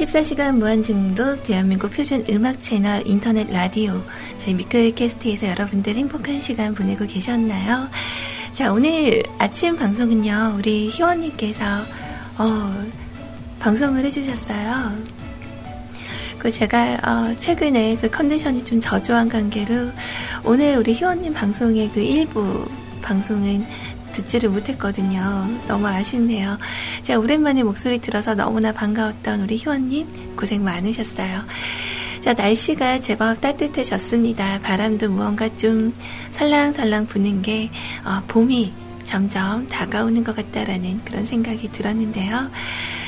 24시간 무한중독 대한민국 표준 음악 채널 인터넷 라디오 저희 미클캐스트에서 여러분들 행복한 시간 보내고 계셨나요? 자, 오늘 아침 방송은요, 우리 희원님께서, 어, 방송을 해주셨어요. 그 제가, 어, 최근에 그 컨디션이 좀 저조한 관계로 오늘 우리 희원님 방송의 그 일부 방송은 듣지를 못했거든요. 너무 아쉽네요. 자, 오랜만에 목소리 들어서 너무나 반가웠던 우리 희원님 고생 많으셨어요. 자, 날씨가 제법 따뜻해졌습니다. 바람도 무언가 좀 설랑설랑 부는 게 어, 봄이 점점 다가오는 것 같다라는 그런 생각이 들었는데요.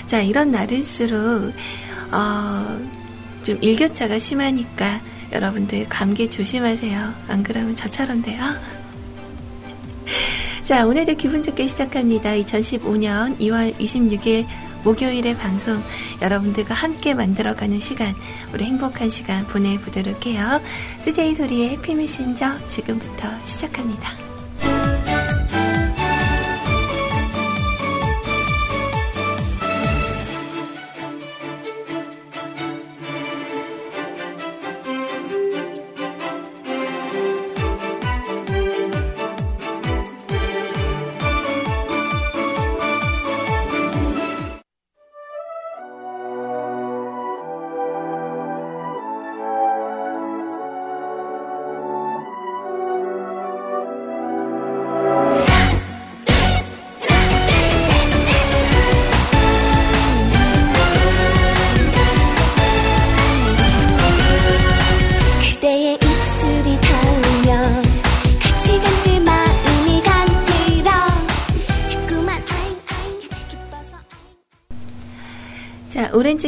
자, 이런 날일수록 어, 좀 일교차가 심하니까 여러분들 감기 조심하세요. 안 그러면 저처럼 돼요. 자, 오늘도 기분 좋게 시작합니다. 2015년 2월 26일 목요일의 방송 여러분들과 함께 만들어가는 시간 우리 행복한 시간 보내보도록 해요. CJ 소리의 해피 메신저 지금부터 시작합니다.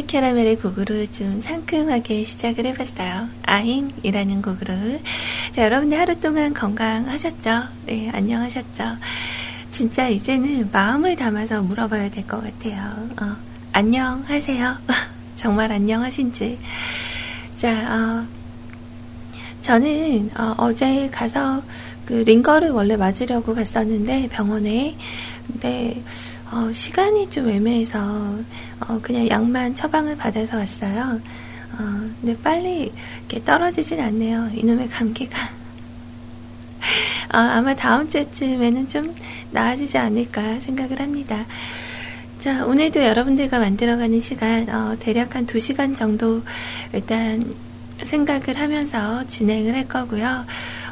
캐러멜의 곡으로 좀 상큼하게 시작을 해봤어요. 아잉이라는 곡으로. 자, 여러분들 하루 동안 건강하셨죠? 네, 안녕하셨죠? 진짜 이제는 마음을 담아서 물어봐야 될 것 같아요. 어, 안녕하세요? 정말 안녕하신지. 자, 어, 저는 어, 제 가서 그 링거를 원래 맞으려고 갔었는데 병원에 근데 어, 시간이 좀 애매해서 어, 그냥 약만 처방을 받아서 왔어요. 어, 근데 빨리 이렇게 떨어지진 않네요. 이놈의 감기가. 어, 아마 다음 주쯤에는 좀 나아지지 않을까 생각을 합니다. 자, 오늘도 여러분들과 만들어가는 시간, 어, 대략 한 2시간 정도 일단 생각을 하면서 진행을 할 거고요.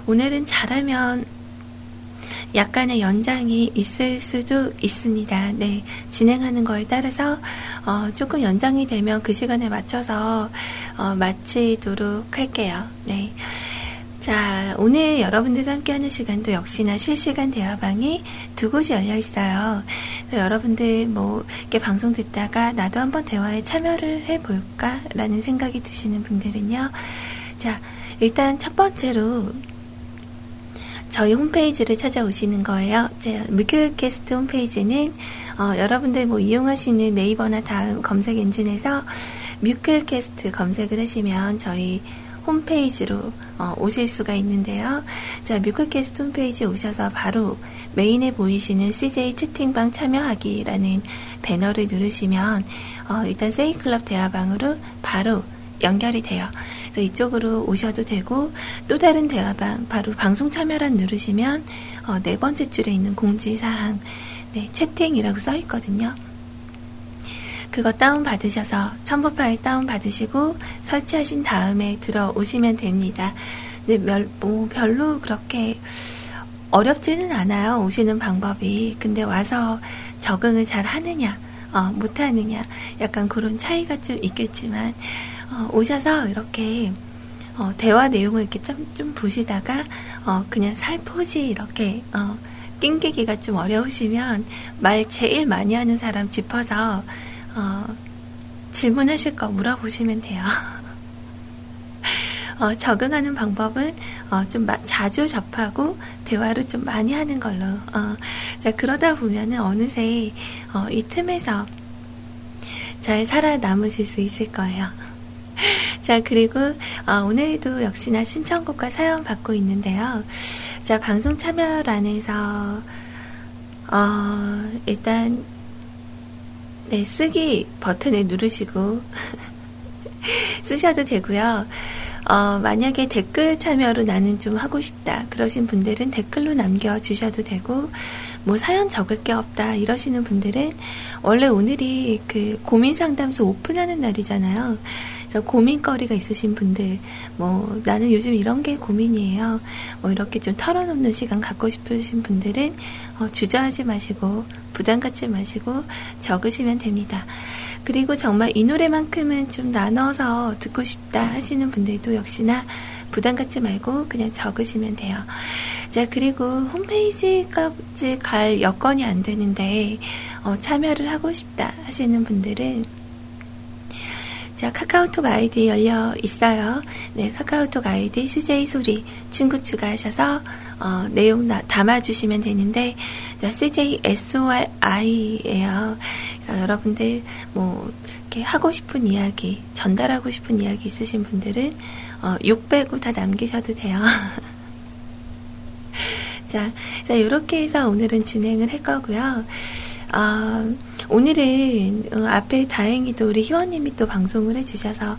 오늘은 잘하면 약간의 연장이 있을 수도 있습니다. 네, 진행하는 거에 따라서 어, 조금 연장이 되면 그 시간에 맞춰서 어, 마치도록 할게요. 네. 자, 오늘 여러분들과 함께하는 시간도 역시나 실시간 대화방이 두 곳이 열려 있어요. 여러분들 뭐 이렇게 방송 듣다가 나도 한번 대화에 참여를 해볼까라는 생각이 드시는 분들은요. 자, 일단 첫 번째로 저희 홈페이지를 찾아오시는 거예요. 제 뮤클캐스트 홈페이지는 어, 여러분들 뭐 이용하시는 네이버나 다음 검색 엔진에서 뮤클캐스트 검색을 하시면 저희 홈페이지로 어, 오실 수가 있는데요. 자, 뮤클캐스트 홈페이지 오셔서 바로 메인에 보이시는 CJ 채팅방 참여하기라는 배너를 누르시면 어, 일단 세이클럽 대화방으로 바로 연결이 돼요. 그래서 이쪽으로 오셔도 되고 또 다른 대화방 바로 방송 참여란 누르시면 어, 네 번째 줄에 있는 공지사항 네, 채팅이라고 써 있거든요. 그거 다운받으셔서 첨부 파일 다운받으시고 설치하신 다음에 들어오시면 됩니다. 네, 별, 뭐 별로 그렇게 어렵지는 않아요. 오시는 방법이. 근데 와서 적응을 잘 하느냐, 어, 못 하느냐, 약간 그런 차이가 좀 있겠지만, 어, 오셔서 이렇게, 어, 대화 내용을 이렇게 좀, 좀 보시다가, 어, 그냥 살포시 이렇게, 어, 낑기기가 좀 어려우시면, 말 제일 많이 하는 사람 짚어서, 어, 질문하실 거 물어보시면 돼요. 어, 적응하는 방법은 어, 좀 마, 자주 접하고 대화를 좀 많이 하는 걸로. 어, 자 그러다 보면은 어느새 어, 이 틈에서 잘 살아남으실 수 있을 거예요. 자 그리고 어, 오늘도 역시나 신청곡과 사연 받고 있는데요. 자 방송 참여란에서 어, 일단 네, 쓰기 버튼을 누르시고 쓰셔도 되고요. 어, 만약에 댓글 참여로 나는 좀 하고 싶다. 그러신 분들은 댓글로 남겨주셔도 되고, 뭐 사연 적을 게 없다. 이러시는 분들은 원래 오늘이 그 고민 상담소 오픈하는 날이잖아요. 그래서 고민거리가 있으신 분들, 뭐 나는 요즘 이런 게 고민이에요. 뭐 이렇게 좀 털어놓는 시간 갖고 싶으신 분들은 어, 주저하지 마시고 부담 갖지 마시고 적으시면 됩니다. 그리고 정말 이 노래만큼은 좀 나눠서 듣고 싶다 하시는 분들도 역시나 부담 갖지 말고 그냥 적으시면 돼요. 자, 그리고 홈페이지까지 갈 여건이 안 되는데, 어, 참여를 하고 싶다 하시는 분들은 자, 카카오톡 아이디 열려 있어요. 네, 카카오톡 아이디 CJ 소리 친구 추가하셔서 어, 내용 나, 담아주시면 되는데, 자, CJ SORI예요. 그래서 여러분들 뭐 이렇게 하고 싶은 이야기, 전달하고 싶은 이야기 있으신 분들은 어, 6 빼고 다 남기셔도 돼요. 자, 자, 이렇게 해서 오늘은 진행을 할 거고요. 아, 오늘은 어, 앞에 다행히도 우리 희원님이 또 방송을 해주셔서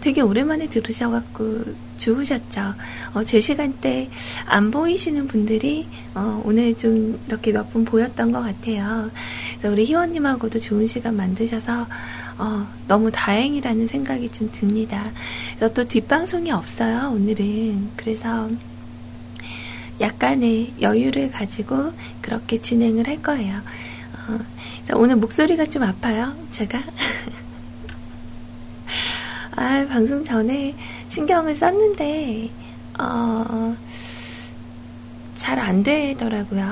되게 오랜만에 들으셔갖고 좋으셨죠. 어, 제 시간대 안 보이시는 분들이 어, 오늘 좀 이렇게 몇 분 보였던 것 같아요. 그래서 우리 희원님하고도 좋은 시간 만드셔서 어, 너무 다행이라는 생각이 좀 듭니다. 그래서 또 뒷방송이 없어요, 오늘은. 그래서 약간의 여유를 가지고 그렇게 진행을 할 거예요. 어, 오늘 목소리가 좀 아파요, 제가. 아, 방송 전에 신경을 썼는데, 어, 잘 안 되더라고요.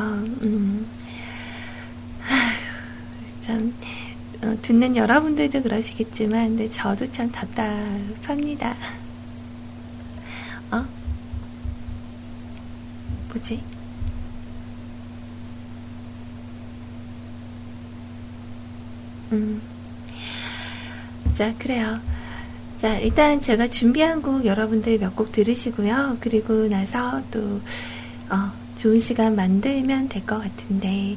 음. 참, 어, 듣는 여러분들도 그러시겠지만, 근데 저도 참 답답합니다. 어? 뭐지? 음. 자, 그래요. 자, 일단 제가 준비한 곡 여러분들 몇 곡 들으시고요. 그리고 나서 또, 어, 좋은 시간 만들면 될 것 같은데,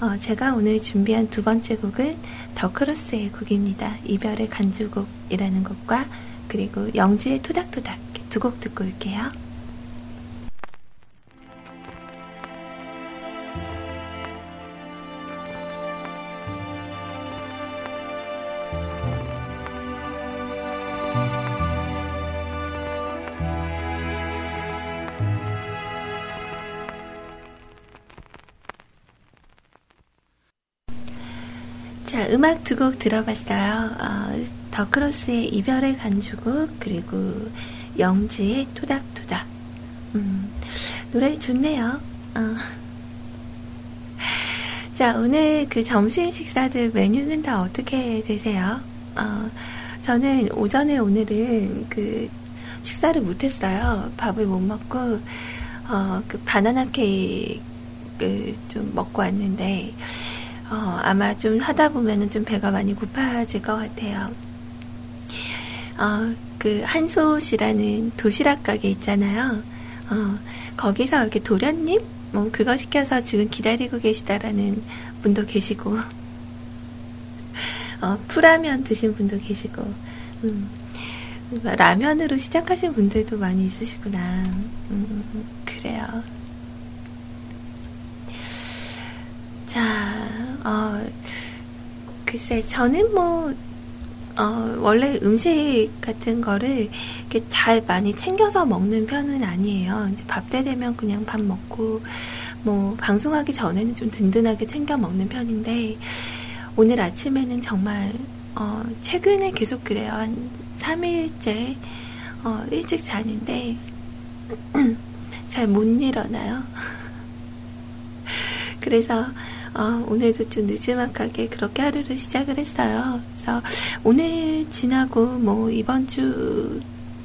어, 제가 오늘 준비한 두 번째 곡은 더크로스의 곡입니다. 이별의 간주곡이라는 곡과 그리고 영지의 토닥토닥 두 곡 듣고 올게요. 음악 두 곡 들어봤어요. 어, 더크로스의 이별의 간주곡 그리고 영지의 토닥토닥. 음, 노래 좋네요. 어. 자 오늘 그 점심 식사들 메뉴는 다 어떻게 되세요? 어, 저는 오전에 오늘은 그 식사를 못했어요. 밥을 못 먹고 어, 그 바나나 케이크 좀 먹고 왔는데. 어, 아마 좀 하다 보면은 좀 배가 많이 고파질 것 같아요. 어, 그 한솥이라는 도시락 가게 있잖아요. 어, 거기서 이렇게 도련님? 뭐 그거 시켜서 지금 기다리고 계시다라는 분도 계시고, 어, 풀라면 드신 분도 계시고, 음, 라면으로 시작하신 분들도 많이 있으시구나. 음, 그래요. 자, 어, 글쎄, 저는 뭐, 어, 원래 음식 같은 거를 이렇게 잘 많이 챙겨서 먹는 편은 아니에요. 이제 밥 때 되면 그냥 밥 먹고, 뭐, 방송하기 전에는 좀 든든하게 챙겨 먹는 편인데, 오늘 아침에는 정말, 어, 최근에 계속 그래요. 한 3일째, 어, 일찍 자는데, 잘 못 일어나요. 그래서, 어, 오늘도 좀 늦지막하게 그렇게 하루를 시작을 했어요. 그래서 오늘 지나고 뭐 이번 주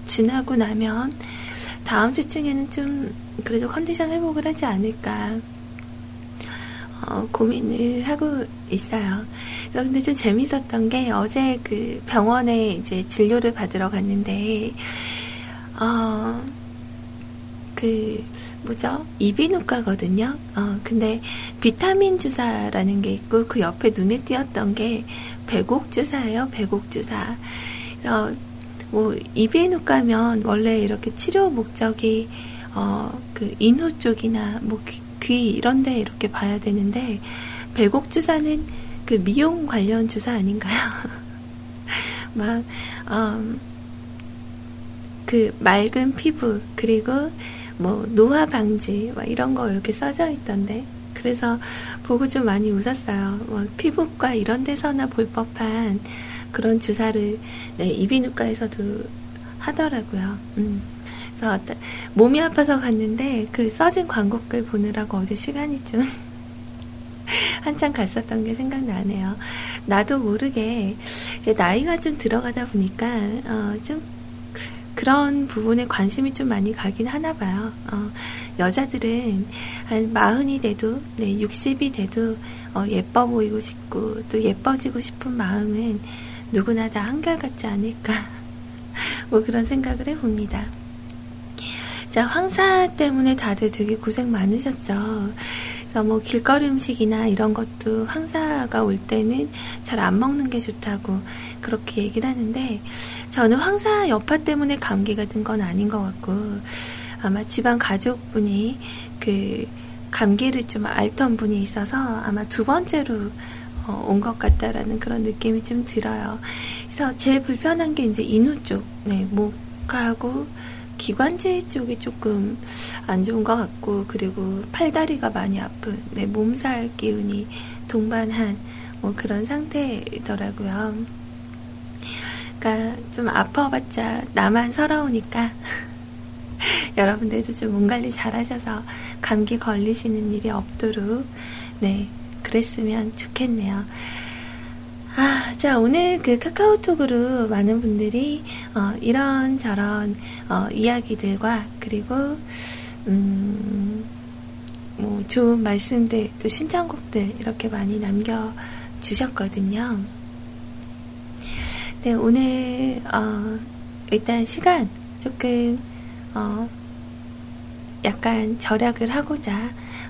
지나고 나면 다음 주쯤에는 좀 그래도 컨디션 회복을 하지 않을까 어, 고민을 하고 있어요. 그래서 근데 좀 재밌었던 게 어제 그 병원에 이제 진료를 받으러 갔는데 어, 그 뭐죠? 이비인후과거든요. 어, 근데 비타민 주사라는 게 있고 그 옆에 눈에 띄었던 게 배곡 주사예요. 배곡 주사. 그래서 뭐 이비인후과면 원래 이렇게 치료 목적이 어, 그 인후 쪽이나 뭐 귀, 귀 이런 데 이렇게 봐야 되는데 배곡 주사는 그 미용 관련 주사 아닌가요? 막 음, 그 맑은 피부 그리고 뭐 노화 방지 막 이런 거 이렇게 써져 있던데 그래서 보고 좀 많이 웃었어요. 뭐 피부과 이런 데서나 볼 법한 그런 주사를 네, 이비인후과에서도 하더라고요. 음. 그래서 몸이 아파서 갔는데 그 써진 광고글 보느라고 어제 시간이 좀 한참 갔었던 게 생각나네요. 나도 모르게 나이가 좀 들어가다 보니까 어, 좀 그런 부분에 관심이 좀 많이 가긴 하나 봐요. 어, 여자들은 한 마흔이 돼도, 네, 60이 돼도, 어, 예뻐 보이고 싶고, 또 예뻐지고 싶은 마음은 누구나 다 한결같지 않을까. 뭐 그런 생각을 해봅니다. 자, 황사 때문에 다들 되게 고생 많으셨죠. 그래서 뭐 길거리 음식이나 이런 것도 황사가 올 때는 잘 안 먹는 게 좋다고 그렇게 얘기를 하는데 저는 황사 여파 때문에 감기가 든 건 아닌 것 같고 아마 집안 가족분이 그 감기를 좀 앓던 분이 있어서 아마 두 번째로 어, 온것 같다라는 그런 느낌이 좀 들어요. 그래서 제일 불편한 게 이제 인후 쪽, 네, 목하고 기관지 쪽이 조금 안 좋은 것 같고 그리고 팔다리가 많이 아픈 네, 몸살 기운이 동반한 뭐 그런 상태더라고요. 그러니까 좀 아파봤자 나만 서러우니까 여러분들도 좀 몸 관리 잘 하셔서 감기 걸리시는 일이 없도록 네 그랬으면 좋겠네요. 아, 자, 오늘 그 카카오톡으로 많은 분들이, 어, 이런 저런, 어, 이야기들과, 그리고, 음, 뭐, 좋은 말씀들, 또 신청곡들, 이렇게 많이 남겨주셨거든요. 네, 오늘, 어, 일단 시간 조금, 어, 약간 절약을 하고자,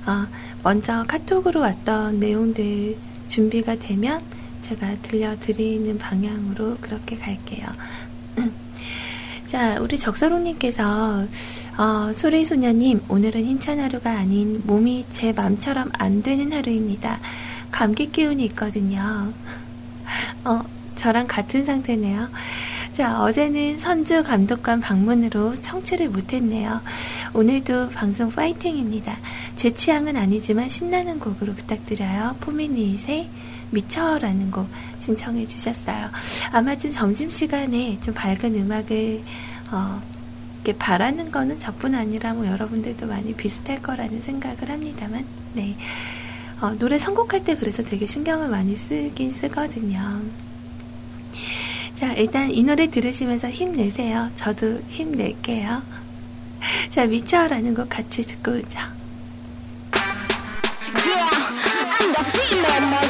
어, 먼저 카톡으로 왔던 내용들 준비가 되면, 제가 들려드리는 방향으로 그렇게 갈게요. 자, 우리 적서롱님께서, 어, 소리소녀님, 오늘은 힘찬 하루가 아닌 몸이 제 맘처럼 안 되는 하루입니다. 감기 기운이 있거든요. 어, 저랑 같은 상태네요. 자, 어제는 선주 감독관 방문으로 청취를 못했네요. 오늘도 방송 파이팅입니다. 제 취향은 아니지만 신나는 곡으로 부탁드려요. 포미니잇의 미쳐라는 곡 신청해 주셨어요. 아마 좀 점심시간에 좀 밝은 음악을, 어, 이렇게 바라는 거는 저뿐 아니라 뭐 여러분들도 많이 비슷할 거라는 생각을 합니다만, 네. 어, 노래 선곡할 때 그래서 되게 신경을 많이 쓰긴 쓰거든요. 자, 일단 이 노래 들으시면서 힘내세요. 저도 힘낼게요. 자, 미쳐라는 곡 같이 듣고 오죠. Yeah,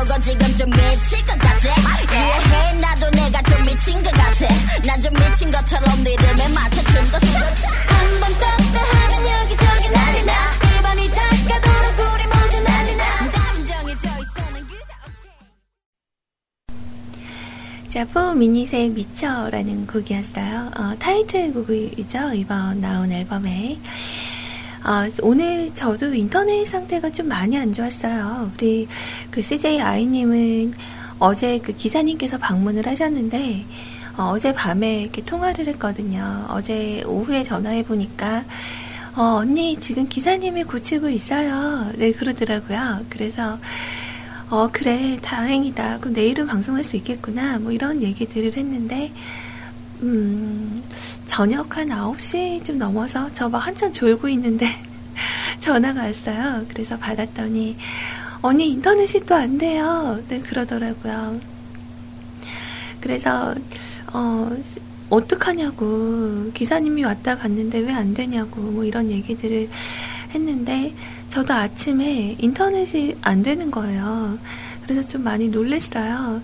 먹어 지금 좀 미칠 것 같아 이해해 나도 내가 좀 미친 것 같아 난 좀 미친 것처럼 네 리듬에 맞춰 춤도 춰 한번 떴다 하면 여기저기 난리 나이 밤이 닦아도록 우리 모두 난리 나 감정이 져있어는 그자 포 미닛의 미쳐라는 곡이었어요. 어, 타이틀곡이죠. 이번 나온 앨범에. 어, 오늘 저도 인터넷 상태가 좀 많이 안 좋았어요. 우리 그 CJ 아이님은 어제 그 기사님께서 방문을 하셨는데, 어, 제 밤에 이렇게 통화를 했거든요. 어제 오후에 전화해 보니까, 어, 언니, 지금 기사님이 고치고 있어요. 네, 그러더라고요. 그래서, 어, 그래, 다행이다. 그럼 내일은 방송할 수 있겠구나. 뭐 이런 얘기들을 했는데, 음, 저녁 한 9시 좀 넘어서 저 막 한참 졸고 있는데 전화가 왔어요. 그래서 받았더니, 언니 인터넷이 또 안 돼요. 네, 그러더라고요. 그래서, 어, 어떡하냐고. 기사님이 왔다 갔는데 왜 안 되냐고. 뭐 이런 얘기들을 했는데, 저도 아침에 인터넷이 안 되는 거예요. 그래서 좀 많이 놀랬어요.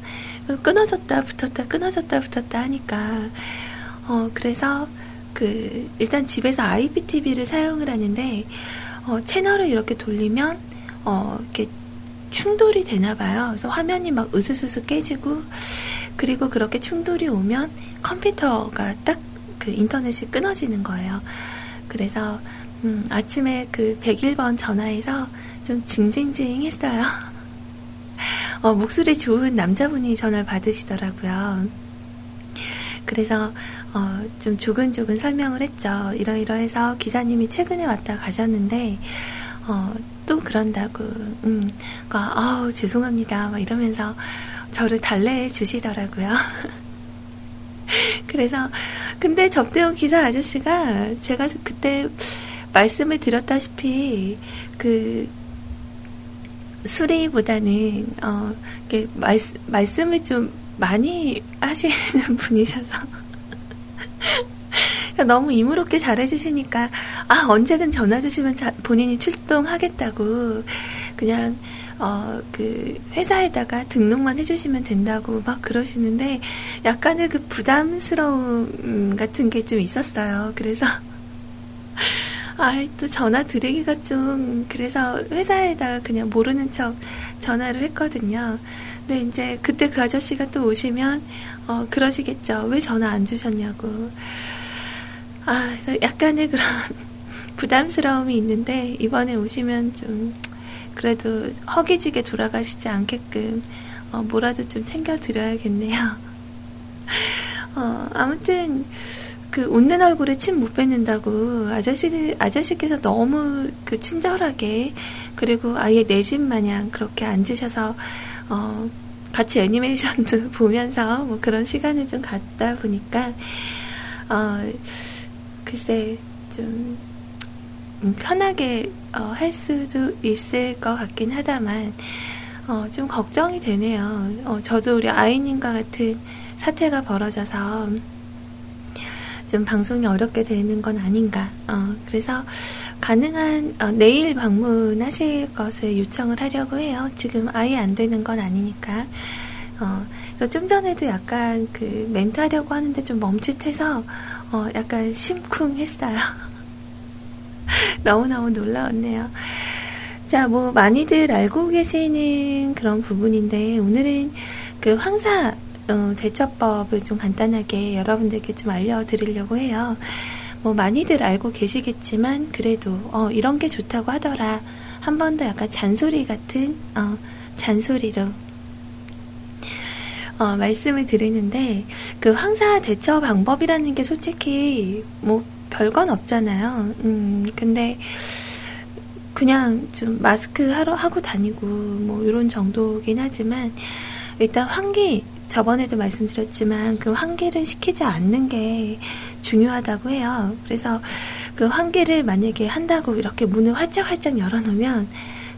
끊어졌다 붙었다 끊어졌다 붙었다 하니까 어 그래서 그 일단 집에서 IPTV를 사용을 하는데 어 채널을 이렇게 돌리면 어 이렇게 충돌이 되나 봐요. 그래서 화면이 막 으스스스 깨지고 그리고 그렇게 충돌이 오면 컴퓨터가 딱 그 인터넷이 끊어지는 거예요. 그래서 음, 아침에 그 101번 전화해서 좀 징징징 했어요. 어, 목소리 좋은 남자분이 전화를 받으시더라고요. 그래서 어, 좀 조근조근 설명을 했죠. 이러이러해서 기사님이 최근에 왔다 가셨는데 어, 또 그런다고 음, 그러니까, 아우 죄송합니다 막 이러면서 저를 달래해 주시더라고요. 그래서 근데 접대원 기사 아저씨가 제가 그때 말씀을 드렸다시피 그 수리보다는 어 이렇게 말, 말씀을 좀 많이 하시는 분이셔서 너무 이무롭게 잘해주시니까 아 언제든 전화 주시면 자, 본인이 출동하겠다고 그냥 어 그 회사에다가 등록만 해주시면 된다고 막 그러시는데 약간의 그 부담스러움 같은 게 좀 있었어요. 그래서 아, 또 전화 드리기가 좀, 그래서 회사에다가 그냥 모르는 척 전화를 했거든요. 근데 이제 그때 그 아저씨가 또 오시면, 어, 그러시겠죠. 왜 전화 안 주셨냐고. 아, 약간의 그런 부담스러움이 있는데, 이번에 오시면 좀, 그래도 허기지게 돌아가시지 않게끔, 어, 뭐라도 좀 챙겨드려야겠네요. 어, 아무튼, 그 웃는 얼굴에 침 못 뱉는다고 아저씨 아저씨께서 너무 그 친절하게 그리고 아예 내 집 마냥 그렇게 앉으셔서 어 같이 애니메이션도 보면서 뭐 그런 시간을 좀 갖다 보니까 어 글쎄 좀 편하게 어, 할 수도 있을 것 같긴 하다만 어, 좀 걱정이 되네요. 어, 저도 우리 아이님과 같은 사태가 벌어져서 좀 방송이 어렵게 되는 건 아닌가. 어, 그래서 가능한 어, 내일 방문하실 것을 요청을 하려고 해요. 지금 아예 안 되는 건 아니니까. 어, 그래서 좀 전에도 약간 그 멘트 하려고 하는데 좀 멈칫해서 어, 약간 심쿵했어요. 너무너무 놀라웠네요. 자, 뭐, 많이들 알고 계시는 그런 부분인데, 오늘은 그 황사 어, 대처법을 좀 간단하게 여러분들께 좀 알려드리려고 해요. 뭐 많이들 알고 계시겠지만 그래도 어, 이런 게 좋다고 하더라. 한 번 더 약간 잔소리 같은 어, 잔소리로 어, 말씀을 드리는데 그 황사 대처 방법이라는 게 솔직히 뭐 별건 없잖아요. 음, 근데 그냥 좀 마스크 하러 하고 다니고 뭐 이런 정도긴 하지만 일단 환기 저번에도 말씀드렸지만 그 환기를 시키지 않는 게 중요하다고 해요. 그래서 그 환기를 만약에 한다고 이렇게 문을 활짝 활짝 열어놓으면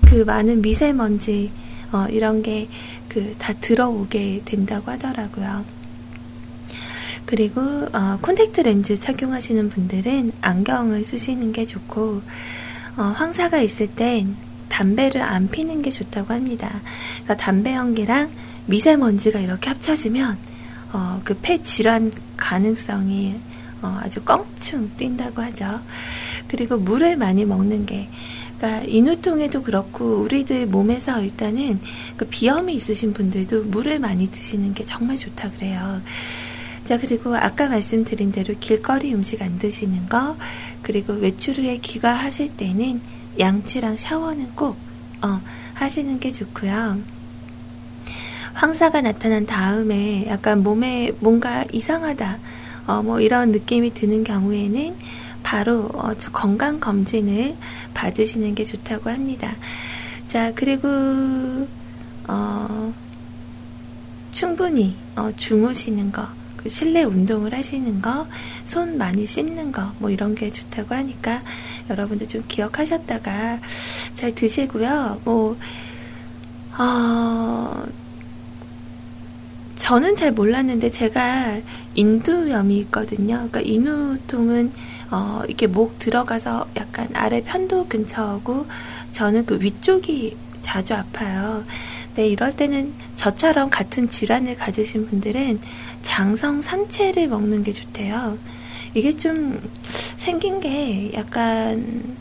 그 많은 미세먼지 어, 이런 게 그 다 들어오게 된다고 하더라고요. 그리고 어, 콘택트 렌즈 착용하시는 분들은 안경을 쓰시는 게 좋고 어, 황사가 있을 땐 담배를 안 피는 게 좋다고 합니다. 담배 연기랑 미세먼지가 이렇게 합쳐지면 어, 그 폐 질환 가능성이 어, 아주 껑충 뛴다고 하죠. 그리고 물을 많이 먹는 게 그러니까 인후통에도 그렇고 우리들 몸에서 일단은 그 비염이 있으신 분들도 물을 많이 드시는 게 정말 좋다 그래요. 자 그리고 아까 말씀드린 대로 길거리 음식 안 드시는 거 그리고 외출 후에 귀가하실 때는 양치랑 샤워는 꼭 어, 하시는 게 좋고요. 황사가 나타난 다음에 약간 몸에 뭔가 이상하다, 어, 뭐 이런 느낌이 드는 경우에는 바로 어, 건강 검진을 받으시는 게 좋다고 합니다. 자 그리고 어, 충분히 어, 주무시는 거, 그 실내 운동을 하시는 거, 손 많이 씻는 거, 뭐 이런 게 좋다고 하니까 여러분들 좀 기억하셨다가 잘 드시고요. 뭐 어, 저는 잘 몰랐는데 제가 인두염이 있거든요. 그러니까 인후통은 어, 이렇게 목 들어가서 약간 아래 편도 근처고 저는 그 위쪽이 자주 아파요. 네, 이럴 때는 저처럼 같은 질환을 가지신 분들은 장성 삼채를 먹는 게 좋대요. 이게 좀 생긴 게 약간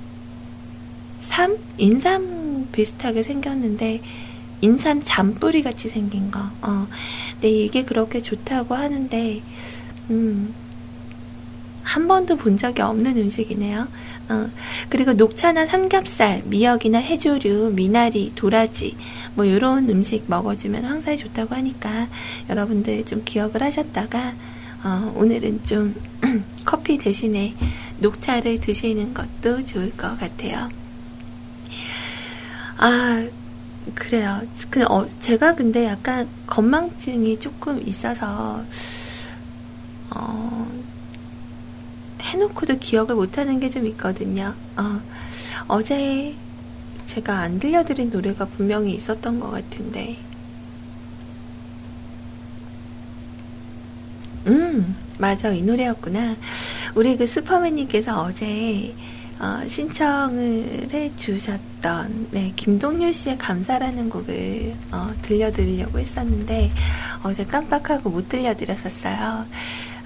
삼? 인삼 비슷하게 생겼는데 인삼 잔뿌리 같이 생긴 거. 어. 근데 이게 그렇게 좋다고 하는데, 음, 한 번도 본 적이 없는 음식이네요. 어. 그리고 녹차나 삼겹살, 미역이나 해조류, 미나리, 도라지, 뭐, 이런 음식 먹어주면 황사에 좋다고 하니까 여러분들 좀 기억을 하셨다가, 어, 오늘은 좀 커피 대신에 녹차를 드시는 것도 좋을 것 같아요. 아, 그래요. 그, 어, 제가 근데 약간 건망증이 조금 있어서, 어, 해놓고도 기억을 못하는 게 좀 있거든요. 어, 어제 제가 안 들려드린 노래가 분명히 있었던 것 같은데, 음, 맞아. 이 노래였구나. 우리 그 슈퍼맨님께서 어제 어, 신청을 해주셨던 네, 김동률 씨의 감사라는 곡을 어, 들려드리려고 했었는데 어제 깜빡하고 못 들려드렸었어요.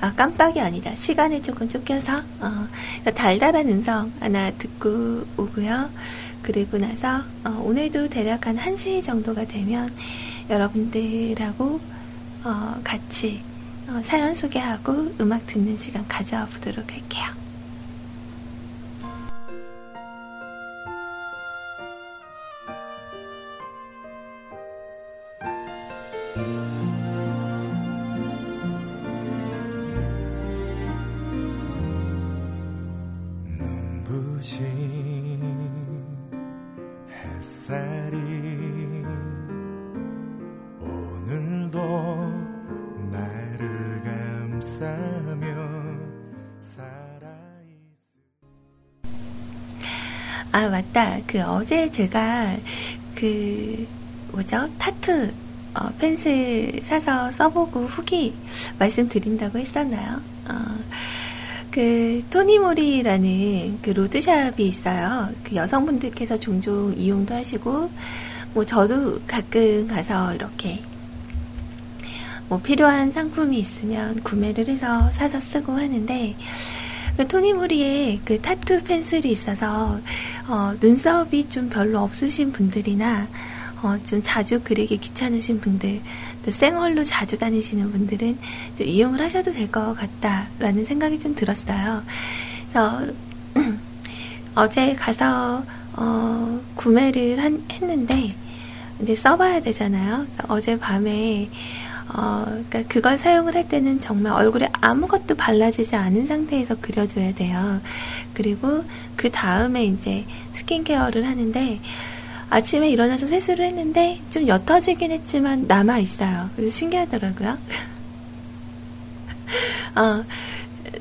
아 깜빡이 아니다. 시간이 조금 쫓겨서 어, 달달한 음성 하나 듣고 오고요. 그리고 나서 어, 오늘도 대략 한 1시 정도가 되면 여러분들하고 어, 같이 어, 사연 소개하고 음악 듣는 시간 가져보도록 할게요. 맞다. 그 어제 제가 그 뭐죠? 타투 어, 펜슬 사서 써보고 후기 말씀드린다고 했었나요? 어, 그 토니모리라는 그 로드샵이 있어요. 그 여성분들께서 종종 이용도 하시고 뭐 저도 가끔 가서 이렇게 뭐 필요한 상품이 있으면 구매를 해서 사서 쓰고 하는데 그 토니모리에 그 타투 펜슬이 있어서 어, 눈썹이 좀 별로 없으신 분들이나 어, 좀 자주 그리기 귀찮으신 분들, 또 생얼로 자주 다니시는 분들은 좀 이용을 하셔도 될 것 같다라는 생각이 좀 들었어요. 그래서 어제 가서 어, 구매를 한, 했는데 이제 써봐야 되잖아요. 어제 밤에 어, 그러니까 그걸 사용을 할 때는 정말 얼굴에 아무것도 발라지지 않은 상태에서 그려줘야 돼요. 그리고 그 다음에 이제 스킨케어를 하는데 아침에 일어나서 세수를 했는데 좀 옅어지긴 했지만 남아 있어요. 신기하더라고요. 어,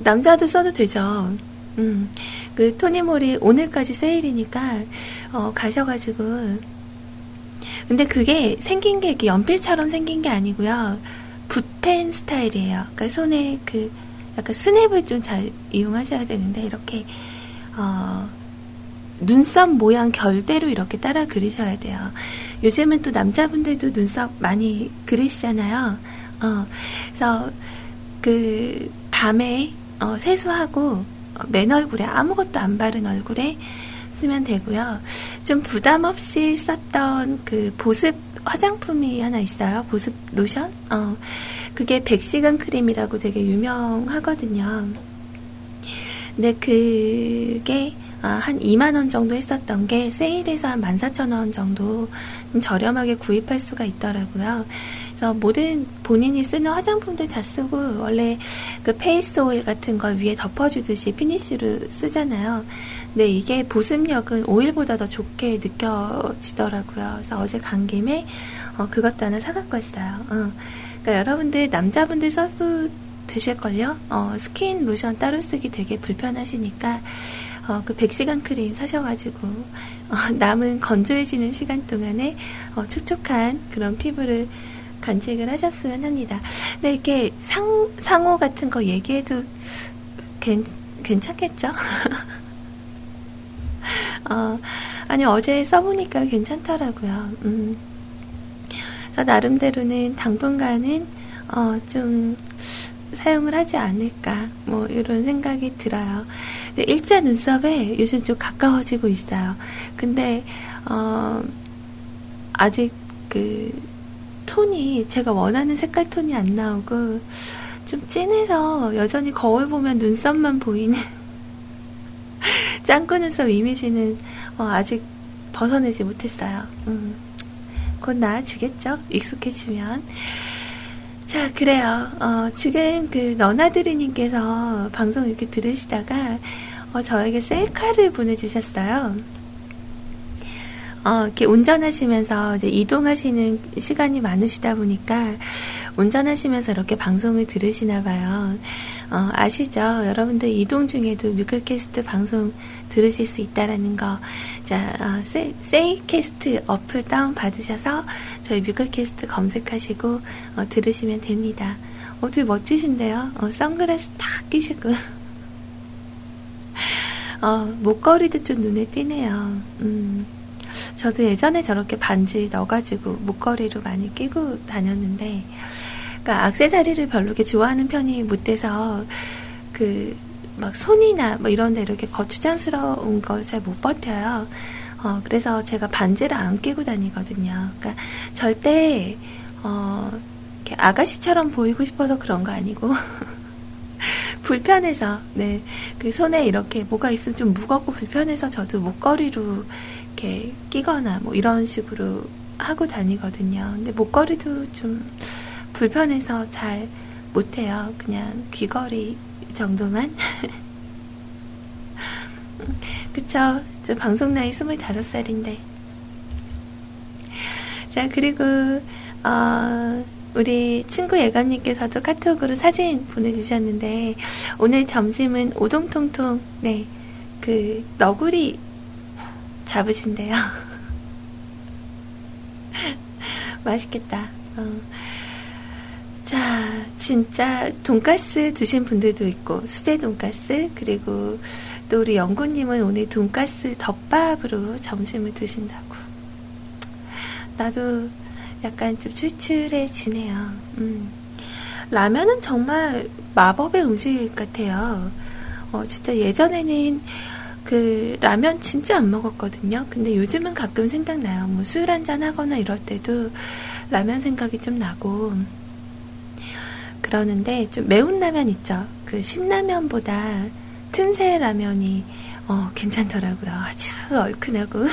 남자도 써도 되죠. 음, 그 토니몰이 오늘까지 세일이니까 어, 가셔가지고 근데 그게 생긴 게 이렇게 연필처럼 생긴 게 아니고요. 붓펜 스타일이에요. 그러니까 손에 그 약간 스냅을 좀 잘 이용하셔야 되는데 이렇게 어, 눈썹 모양 결대로 이렇게 따라 그리셔야 돼요. 요즘은 또 남자분들도 눈썹 많이 그리시잖아요. 어, 그래서 그 밤에 어, 세수하고 어, 맨 얼굴에 아무것도 안 바른 얼굴에 쓰면 되고요. 좀 부담 없이 썼던 그 보습 화장품이 하나 있어요. 보습 로션? 어, 그게 100시간 크림이라고 되게 유명하거든요. 근데 그게 아, 한 2만 원 정도 했었던 게 세일해서 한 14,000원 정도 저렴하게 구입할 수가 있더라고요. 그래서 모든 본인이 쓰는 화장품들 다 쓰고 원래 그 face oil 같은 걸 위에 덮어주듯이 finish로 쓰잖아요. 근데 이게 보습력은 오일보다 더 좋게 느껴지더라고요. 그래서 어제 간 김에 어, 그것도 하나 사갖고 왔어요. 어. 그러니까 여러분들 남자분들 써도 되실걸요? 어, 스킨 로션 따로 쓰기 되게 불편하시니까 어, 그 100시간 크림 사셔가지고 어, 남은 건조해지는 시간 동안에 어, 촉촉한 그런 피부를 간직을 하셨으면 합니다. 근데 이렇게 상, 상호 같은 거 얘기해도 괜, 괜찮겠죠? 어, 아니, 어제 써보니까 괜찮더라고요. 음. 그래서 나름대로는 당분간은, 어, 좀, 사용을 하지 않을까, 뭐, 이런 생각이 들어요. 일자 눈썹에 요즘 좀 가까워지고 있어요. 근데, 어, 아직 그, 톤이 제가 원하는 색깔 톤이 안 나오고 좀 진해서 여전히 거울 보면 눈썹만 보이는 짱구 눈썹 이미지는 어, 아직 벗어내지 못했어요. 음, 곧 나아지겠죠? 익숙해지면. 자, 그래요. 어, 지금 그 너나드리님께서 방송 이렇게 들으시다가 어, 저에게 셀카를 보내주셨어요. 어, 이렇게 운전하시면서 이제 이동하시는 시간이 많으시다 보니까 운전하시면서 이렇게 방송을 들으시나 봐요. 어, 아시죠? 여러분들 이동 중에도 뮤클캐스트 방송 들으실 수 있다라는 거. 자, 어, 세, 세이캐스트 어플 다운 받으셔서 저희 뮤클캐스트 검색하시고 어, 들으시면 됩니다. 어, 되게 멋지신데요? 어, 선글라스 탁 끼시고. 어, 목걸이도 좀 눈에 띄네요. 음. 저도 예전에 저렇게 반지 넣어가지고 목걸이로 많이 끼고 다녔는데, 그러니까 악세사리를 별로 이렇게 좋아하는 편이 못 돼서 그 막 손이나 뭐 이런 데 이렇게 거추장스러운 걸 잘 못 버텨요. 어, 그래서 제가 반지를 안 끼고 다니거든요. 그러니까 절대 어, 아가씨처럼 보이고 싶어서 그런 거 아니고 불편해서 네 그 손에 이렇게 뭐가 있으면 좀 무겁고 불편해서 저도 목걸이로 이렇게 끼거나 뭐 이런 식으로 하고 다니거든요. 근데 목걸이도 좀 불편해서 잘 못해요. 그냥 귀걸이 정도만. 그쵸. 저 방송 나이 25살인데. 자, 그리고, 어, 우리 친구 예감님께서도 카톡으로 사진 보내주셨는데, 오늘 점심은 오동통통, 네, 그, 너구리 잡으신대요. 맛있겠다. 어. 자, 진짜 돈가스 드신 분들도 있고 수제 돈가스 그리고 또 우리 영구님은 오늘 돈가스 덮밥으로 점심을 드신다고. 나도 약간 좀 출출해지네요. 음. 라면은 정말 마법의 음식 같아요. 어, 진짜 예전에는 그 라면 진짜 안 먹었거든요. 근데 요즘은 가끔 생각나요. 뭐 술 한잔 하거나 이럴 때도 라면 생각이 좀 나고 그러는데 좀 매운 라면 있죠. 그 신라면보다 틈새 라면이 어, 괜찮더라고요. 아주 얼큰하고.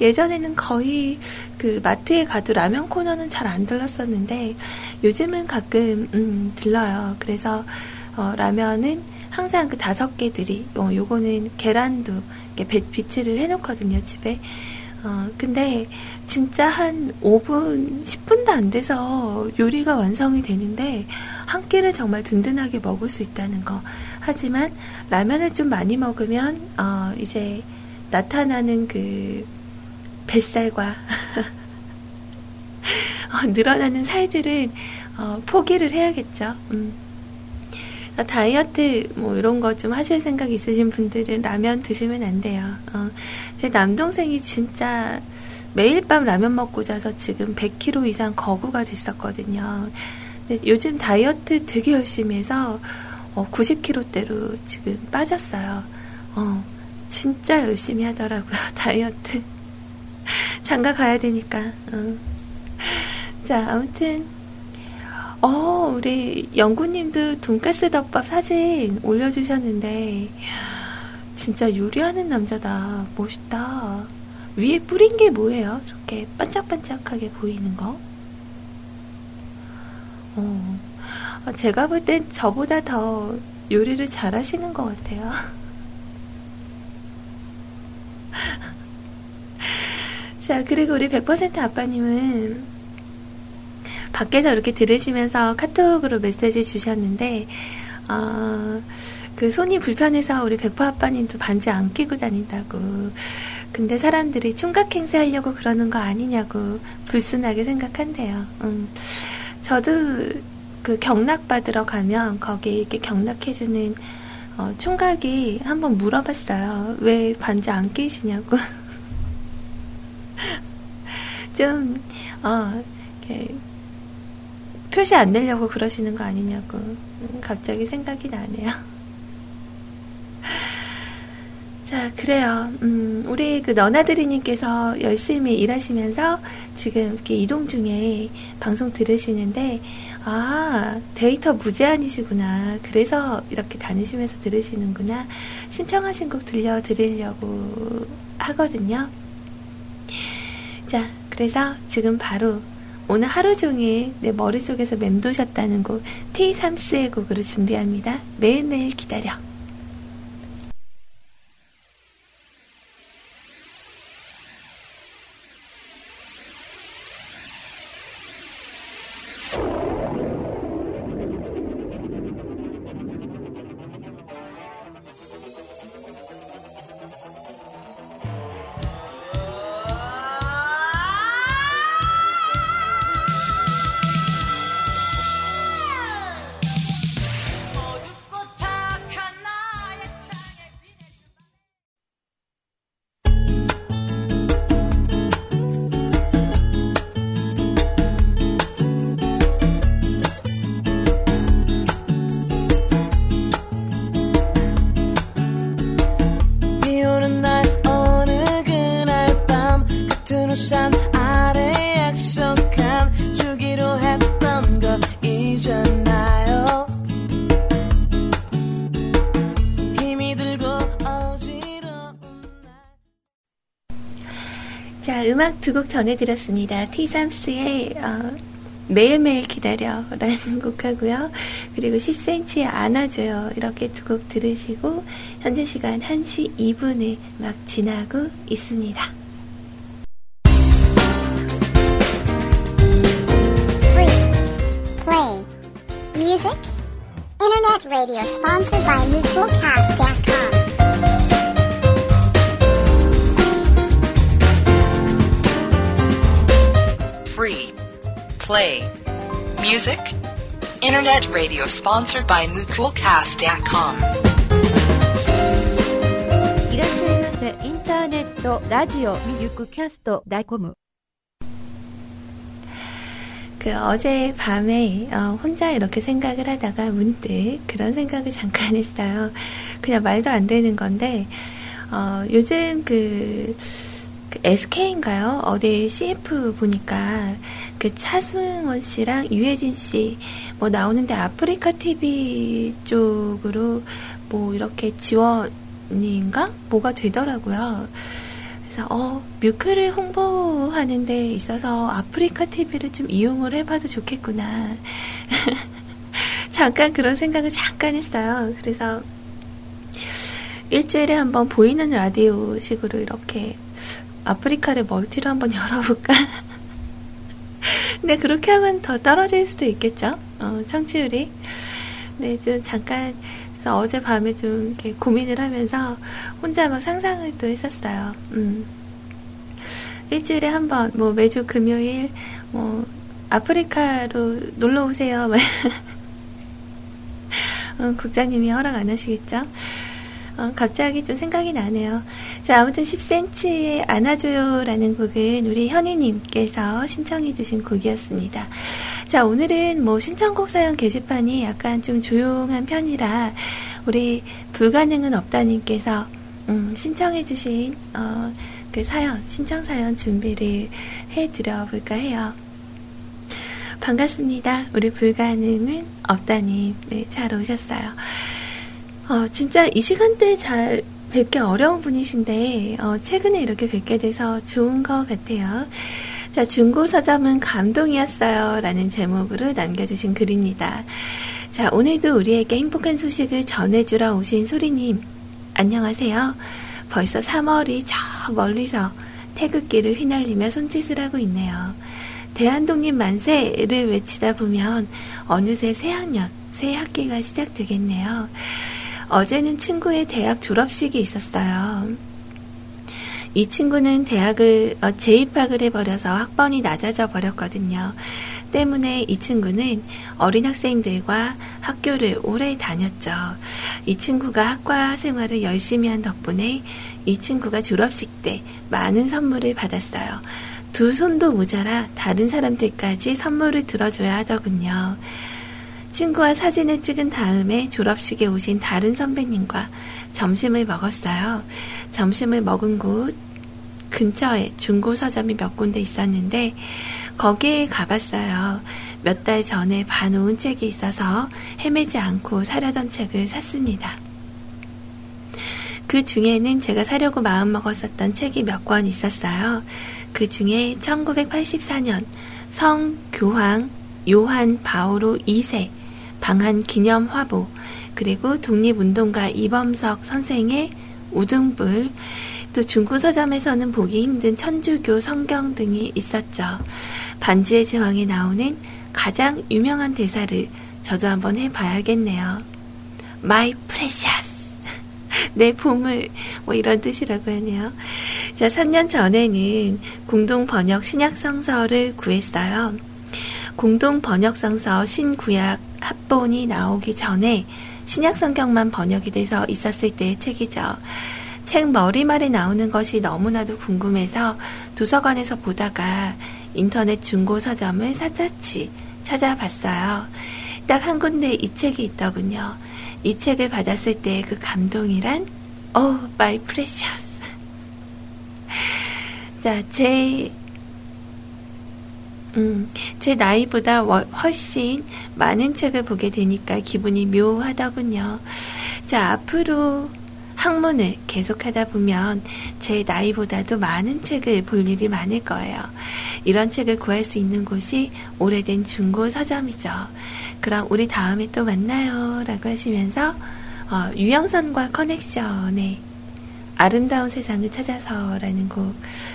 예전에는 거의 그 마트에 가도 라면 코너는 잘 안 들렀었는데 요즘은 가끔 음, 들러요. 그래서 어, 라면은 항상 그 다섯 개들이 어, 요거는 계란도 이렇게 비치를 해놓거든요 집에. 어, 근데 진짜 한 5분, 10분도 안 돼서 요리가 완성이 되는데 한 끼를 정말 든든하게 먹을 수 있다는 거. 하지만 라면을 좀 많이 먹으면 어, 이제 나타나는 그 뱃살과 어, 늘어나는 살들은 어, 포기를 해야겠죠. 음. 다이어트 뭐 이런 거 좀 하실 생각 있으신 분들은 라면 드시면 안 돼요. 어, 제 남동생이 진짜 매일 밤 라면 먹고 자서 지금 100kg 이상 거구가 됐었거든요. 근데 요즘 다이어트 되게 열심히 해서 어, 90kg대로 지금 빠졌어요. 어, 진짜 열심히 하더라고요. 다이어트. 장가 가야 되니까. 어. 자, 아무튼, 어, 우리 영구님도 돈가스 덮밥 사진 올려주셨는데, 진짜 요리하는 남자다. 멋있다. 위에 뿌린 게 뭐예요? 이렇게 반짝반짝하게 보이는 거? 어, 어 제가 볼 땐 저보다 더 요리를 잘 하시는 것 같아요. 자, 그리고 우리 100% 아빠님은 밖에서 이렇게 들으시면서 카톡으로 메시지 주셨는데, 어, 그 손이 불편해서 우리 백퍼 아빠님도 반지 안 끼고 다닌다고. 근데 사람들이 총각 행세하려고 그러는 거 아니냐고 불순하게 생각한대요. 음. 저도 그 경락 받으러 가면 거기 이렇게 경락해주는 어, 총각이 한번 물어봤어요. 왜 반지 안 끼시냐고. 좀, 어, 이렇게 표시 안 내려고 그러시는 거 아니냐고. 음, 갑자기 생각이 나네요. 자, 그래요. 음, 우리 그 너나드리님께서 열심히 일하시면서 지금 이렇게 이동 중에 방송 들으시는데, 아, 데이터 무제한이시구나. 그래서 이렇게 다니시면서 들으시는구나. 신청하신 곡 들려드리려고 하거든요. 자, 그래서 지금 바로 오늘 하루 종일 내 머릿속에서 맴도셨다는 곡 T3스의 곡으로 준비합니다. 매일매일 기다려. 두 곡 전해드렸습니다. 티삼스의 어, 매일매일 기다려 라는 곡 하고요. 그리고 10cm의 안아줘요. 이렇게 두 곡 들으시고 현재 시간 1시 2분을 막 지나고 있습니다. Music. Internet NeutralCast.com. Play. Music. Internet radio sponsored by Mukulcast.com. いらっしゃいませ。インターネット、ラジオ、ミルクキャスト、ダイコム。그 어제 밤에 어, 혼자 이렇게 생각을 하다가 문득 그런 생각을 잠깐 했어요. 그냥 말도 안 되는 건데 어, 요즘 그 그 SK인가요? 어디 CF 보니까 그 차승원 씨랑 유해진 씨 뭐 나오는데 아프리카 TV 쪽으로 뭐 이렇게 지원인가? 뭐가 되더라고요. 그래서 어 뮤크를 홍보하는 데 있어서 아프리카 TV를 좀 이용을 해봐도 좋겠구나. 잠깐 그런 생각을 잠깐 했어요. 그래서 일주일에 한번 보이는 라디오 식으로 이렇게 아프리카를 멀티로 한번 열어볼까? 근데 그렇게 하면 더 떨어질 수도 있겠죠? 어, 청취율이. 네, 좀 잠깐, 그래서 어젯밤에 좀 이렇게 고민을 하면서 혼자 막 상상을 또 했었어요. 음. 일주일에 한 번, 뭐 매주 금요일, 뭐, 아프리카로 놀러 오세요. 어, 국장님이 허락 안 하시겠죠? 어, 갑자기 좀 생각이 나네요. 자, 아무튼 10cm의 안아줘요라는 곡은 우리 현희님께서 신청해주신 곡이었습니다. 자, 오늘은 뭐 신청곡 사연 게시판이 약간 좀 조용한 편이라 우리 불가능은 없다님께서 음, 신청해주신, 어, 그 사연, 신청 사연 준비를 해드려 볼까 해요. 반갑습니다. 우리 불가능은 없다님. 네, 잘 오셨어요. 어, 진짜 이 시간대 잘 뵙기 어려운 분이신데, 어, 최근에 이렇게 뵙게 돼서 좋은 것 같아요. 자, 중고 서점은 감동이었어요. 라는 제목으로 남겨주신 글입니다. 자, 오늘도 우리에게 행복한 소식을 전해주러 오신 소리님. 안녕하세요. 벌써 3월이 저 멀리서 태극기를 휘날리며 손짓을 하고 있네요. 대한독립 만세를 외치다 보면 어느새 새 학년, 새 학기가 시작되겠네요. 어제는 친구의 대학 졸업식이 있었어요. 이 친구는 대학을 어, 재입학을 해버려서 학번이 낮아져 버렸거든요. 때문에 이 친구는 어린 학생들과 학교를 오래 다녔죠. 이 친구가 학과 생활을 열심히 한 덕분에 이 친구가 졸업식 때 많은 선물을 받았어요. 두 손도 모자라 다른 사람들까지 선물을 들어줘야 하더군요. 친구와 사진을 찍은 다음에 졸업식에 오신 다른 선배님과 점심을 먹었어요. 점심을 먹은 곳 근처에 중고 서점이 몇 군데 있었는데 거기에 가봤어요. 몇 달 전에 봐놓은 책이 있어서 헤매지 않고 사려던 책을 샀습니다. 그 중에는 제가 사려고 마음먹었었던 책이 몇 권 있었어요. 그 중에 1984년 성교황 요한 바오로 2세 방한 기념 화보 그리고 독립운동가 이범석 선생의 우등불 또 중고 서점에서는 보기 힘든 천주교 성경 등이 있었죠. 반지의 제왕에 나오는 가장 유명한 대사를 저도 한번 해봐야겠네요. My precious. 내 보물. 뭐 이런 뜻이라고 하네요. 자, 3년 전에는 공동 번역 신약 성서를 구했어요. 공동 번역 성서 신구약 합본이 나오기 전에 신약 성경만 번역이 돼서 있었을 때의 책이죠. 책 머리말에 나오는 것이 너무나도 궁금해서 도서관에서 보다가 인터넷 중고 서점을 샅샅이 찾아봤어요. 딱 한 군데 이 책이 있더군요. 이 책을 받았을 때 그 감동이란 oh my precious 자, 제 음, 제 나이보다 훨씬 많은 책을 보게 되니까 기분이 묘하더군요. 자, 앞으로 학문을 계속하다 보면 제 나이보다도 많은 책을 볼 일이 많을 거예요. 이런 책을 구할 수 있는 곳이 오래된 중고 서점이죠. 그럼 우리 다음에 또 만나요. 라고 하시면서 어, 유영선과 커넥션의 아름다운 세상을 찾아서 라는 곡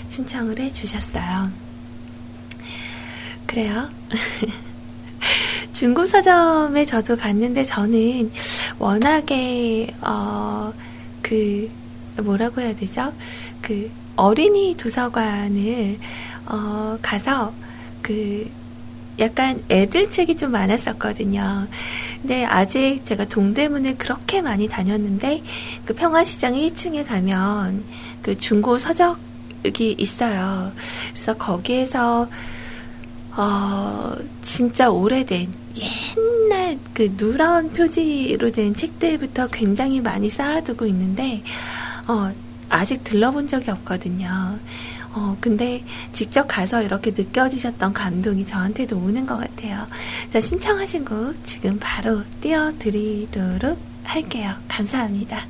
신청을 해 주셨어요. 그래요. 중고 서점에 저도 갔는데 저는 워낙에 어, 그 뭐라고 해야 되죠? 그 어린이 도서관을 어, 가서 그 약간 애들 책이 좀 많았었거든요. 근데 아직 제가 동대문을 그렇게 많이 다녔는데 그 평화시장 1층에 가면 그 중고 서적이 있어요. 그래서 거기에서 어, 진짜 오래된 옛날 그 누런 표지로 된 책들부터 굉장히 많이 쌓아두고 있는데 어, 아직 들러본 적이 없거든요. 어, 근데 직접 가서 이렇게 느껴지셨던 감동이 저한테도 오는 것 같아요. 자, 신청하신 곡 지금 바로 띄워드리도록 할게요. 감사합니다.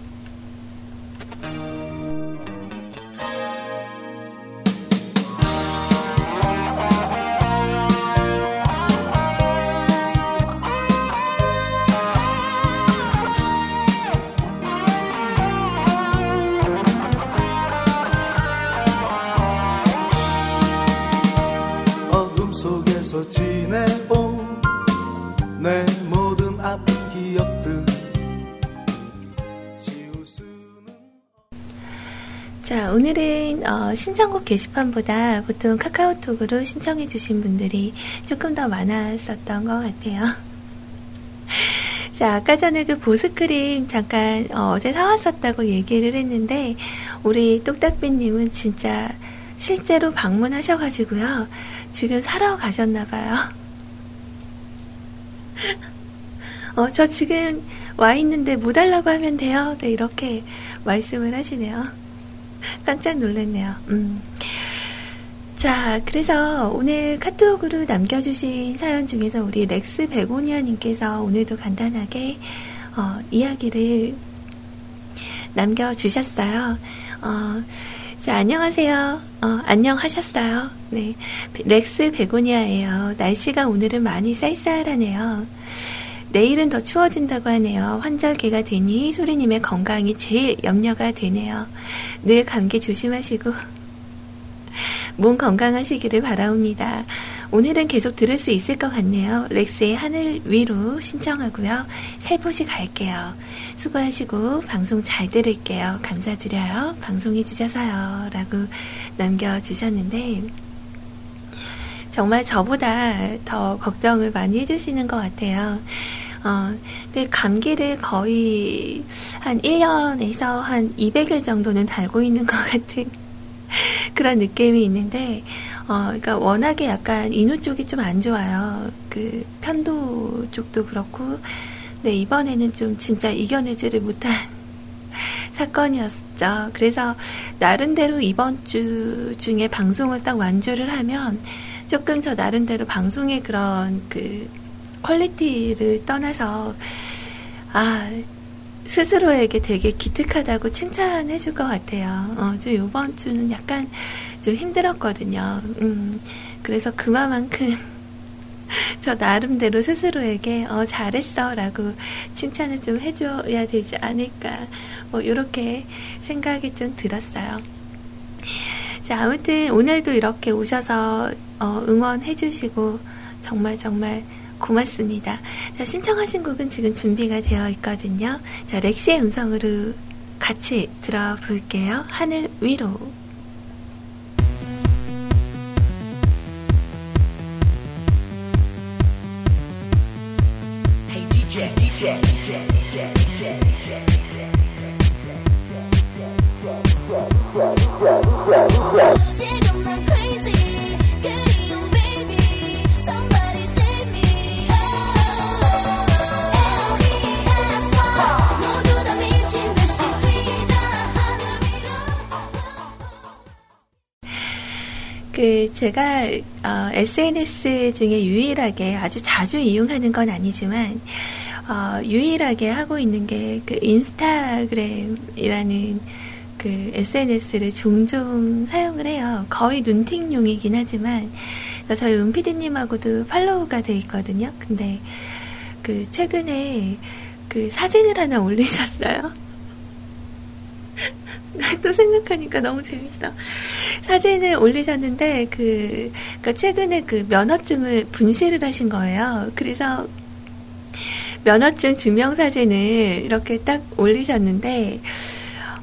오늘은 어, 신청곡 게시판보다 보통 카카오톡으로 신청해주신 분들이 조금 더 많았었던 것 같아요. 자, 아까 전에 그 보습크림 잠깐 어, 제 사왔었다고 얘기를 했는데 우리 똑딱비님은 진짜 실제로 방문하셔가지고요. 지금 사러 가셨나봐요. 어, 저 지금 와 있는데 뭐 달라고 하면 돼요. 네, 이렇게 말씀을 하시네요. 깜짝 놀랐네요. 음. 자, 그래서 오늘 카톡으로 남겨주신 사연 중에서 우리 렉스 베고니아님께서 오늘도 간단하게 어, 이야기를 남겨주셨어요. 어, 자, 안녕하세요. 어, 안녕하셨어요. 네. 렉스 베고니아예요. 날씨가 오늘은 많이 쌀쌀하네요. 내일은 더 추워진다고 하네요. 환절기가 되니 소리님의 건강이 제일 염려가 되네요. 늘 감기 조심하시고 몸 건강하시기를 바라옵니다. 오늘은 계속 들을 수 있을 것 같네요. 렉스의 하늘 위로 신청하고요. 살포시 갈게요. 수고하시고 방송 잘 들을게요. 감사드려요. 방송해 주셔서요. 라고 남겨주셨는데 정말 저보다 더 걱정을 많이 해주시는 것 같아요. 어, 근데 감기를 거의 한 1년에서 한 200일 정도는 달고 있는 것 같은 그런 느낌이 있는데, 어, 그러니까 워낙에 약간 인후 쪽이 좀 안 좋아요. 그 편도 쪽도 그렇고, 네, 이번에는 좀 진짜 이겨내지를 못한 사건이었죠. 그래서 나름대로 이번 주 중에 방송을 딱 완주를 하면 조금 저 나름대로 방송의 그런 그 quality를 떠나서 아 스스로에게 되게 기특하다고 칭찬해 줄 것 같아요. 어, 좀 이번 주는 약간 좀 힘들었거든요. 음, 그래서 그만큼 저 나름대로 스스로에게 어, 잘했어 라고 칭찬을 좀 해줘야 되지 않을까 뭐 이렇게 생각이 좀 들었어요. 자 아무튼 오늘도 이렇게 오셔서 어, 응원해 주시고 정말 정말 고맙습니다. 자, 신청하신 곡은 지금 준비가 되어 있거든요. 자, 렉시의 음성으로 같이 들어볼게요. 하늘 위로. DJ, DJ, DJ, DJ, DJ, DJ. 지금 난 crazy. 그리운 baby. Somebody save me. LBS 모두 다 미친 듯이 뛰자 하늘 위로 그, 제가, 어, SNS 중에 유일하게 아주 자주 이용하는 건 아니지만, 어, 유일하게 하고 있는 게 그 인스타그램이라는 그 SNS를 종종 사용을 해요. 거의 눈팅용이긴 하지만, 저희 은피디님하고도 팔로우가 돼 있거든요. 근데, 그, 최근에 그 사진을 하나 올리셨어요. 또 생각하니까 너무 재밌어. 사진을 올리셨는데, 그, 그 최근에 그 면허증을 분실을 하신 거예요. 그래서 면허증 증명사진을 이렇게 딱 올리셨는데,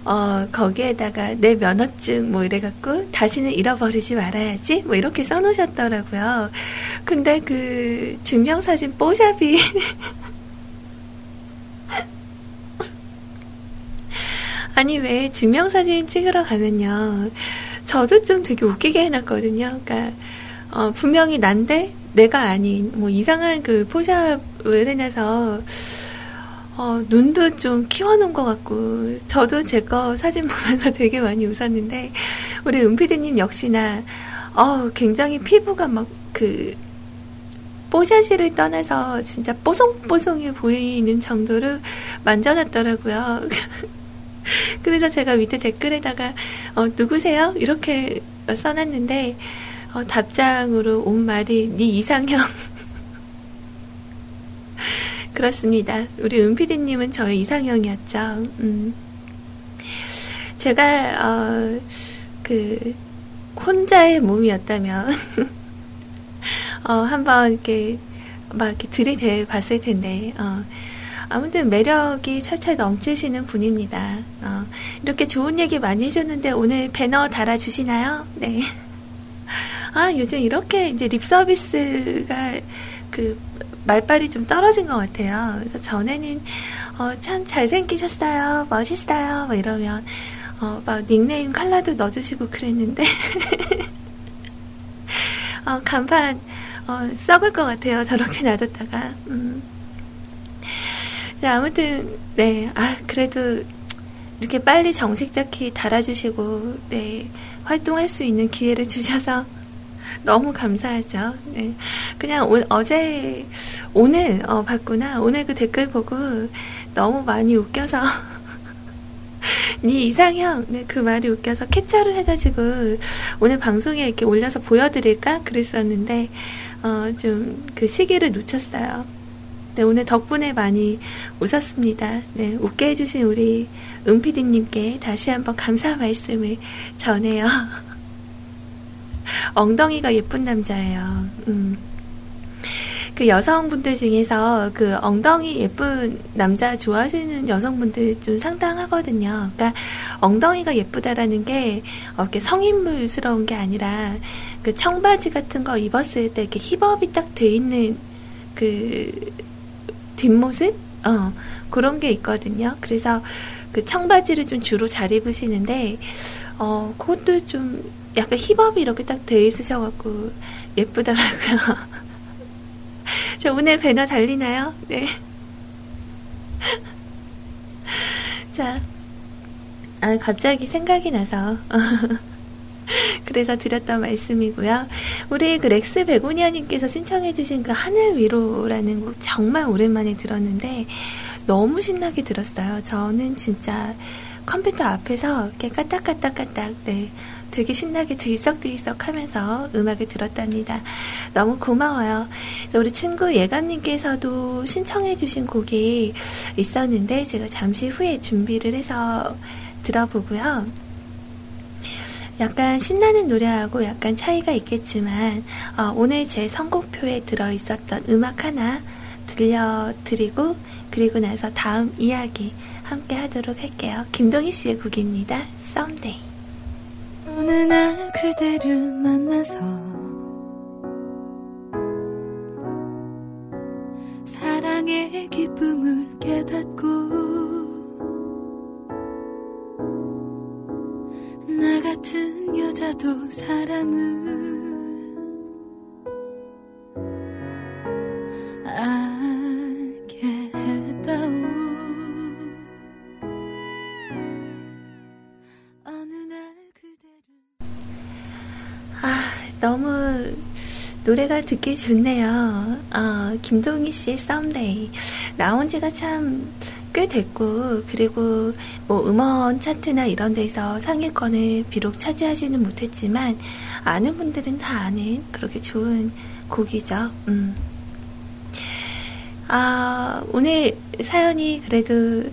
어, 거기에다가 내 면허증 뭐 이래갖고 다시는 잃어버리지 말아야지 뭐 이렇게 써놓으셨더라고요. 근데 그 증명사진 뽀샵이 아니 왜 증명사진 찍으러 가면요 저도 좀 되게 웃기게 해놨거든요 그러니까 어, 분명히 난데 내가 아닌 뭐 이상한 그 포샵 을 해놔서 어, 눈도 좀 키워놓은 것 같고 저도 제 거 사진 보면서 되게 많이 웃었는데 우리 은피디님 역시나 어, 굉장히 피부가 막 그 뽀샤시를 떠나서 진짜 뽀송뽀송해 보이는 정도로 만져놨더라고요. 그래서 제가 밑에 댓글에다가 어, 누구세요? 이렇게 써놨는데 어, 답장으로 온 말이 네 이상형 그렇습니다. 우리 은피디님은 저의 이상형이었죠. 음. 제가 어, 그 혼자의 몸이었다면 어, 한번 이렇게 막 이렇게 들이대 봤을 텐데 어, 아무튼 매력이 차차 넘치시는 분입니다. 어, 이렇게 좋은 얘기 많이 해줬는데 오늘 배너 달아주시나요? 네. 아, 요즘 이렇게 이제 립 서비스가 그 말빨이 좀 떨어진 것 같아요. 그래서 전에는 어, 참 잘생기셨어요, 멋있어요, 뭐 이러면 어, 막 닉네임 칼라도 넣어주시고 그랬는데 어, 간판 어, 썩을 것 같아요. 저렇게 놔뒀다가. 음. 네, 아무튼, 네, 아, 그래도 이렇게 빨리 정식 자켓 달아주시고, 네, 활동할 수 있는 기회를 주셔서 너무 감사하죠. 네. 그냥 오- 어제, 오늘, 어, 봤구나. 오늘 그 댓글 보고 너무 많이 웃겨서. 니 이상형, 네, 그 말이 웃겨서 캡처를 해가지고 오늘 방송에 이렇게 올려서 보여드릴까? 그랬었는데, 어, 좀 그 시기를 놓쳤어요. 네, 오늘 덕분에 많이 웃었습니다. 네, 웃게 해주신 우리 은피디님께 다시 한번 감사 말씀을 전해요. 엉덩이가 예쁜 남자예요. 음. 그 여성분들 중에서 그 엉덩이 예쁜 남자 좋아하시는 여성분들 좀 상당하거든요. 그러니까 엉덩이가 예쁘다라는 게 어, 이렇게 성인물스러운 게 아니라 그 청바지 같은 거 입었을 때 이렇게 힙업이 딱 돼 있는 그 뒷모습? 어, 그런 게 있거든요. 그래서 그 청바지를 좀 주로 잘 입으시는데, 어, 그것도 좀 약간 힙업이 이렇게 딱 돼 있으셔갖고 예쁘더라고요. 저 오늘 배너 달리나요? 네. 자, 아, 갑자기 생각이 나서. 그래서 드렸던 말씀이고요. 우리 그 렉스 베고니아님께서 신청해주신 그 하늘 위로라는 곡 정말 오랜만에 들었는데 너무 신나게 들었어요. 저는 진짜 컴퓨터 앞에서 이렇게 까딱까딱까딱 네 되게 신나게 들썩들썩 하면서 음악을 들었답니다. 너무 고마워요. 우리 친구 예감님께서도 신청해주신 곡이 있었는데 제가 잠시 후에 준비를 해서 들어보고요. 약간 신나는 노래하고 약간 차이가 있겠지만 어, 오늘 제 선곡표에 들어 있었던 음악 하나 들려드리고 그리고 나서 다음 이야기 함께 하도록 할게요. 김동희 씨의 곡입니다. Someday. 어느 날 그대를 만나서 사랑의 기쁨을 깨닫고 나 같은 여자도 사랑을 노래가 듣기 좋네요. 어, 김동희 씨의 Someday. 나온 지가 참 꽤 됐고, 그리고 뭐 음원 차트나 이런 데서 상위권을 비록 차지하지는 못했지만, 아는 분들은 다 아는 그렇게 좋은 곡이죠. 음. 아, 오늘 사연이 그래도,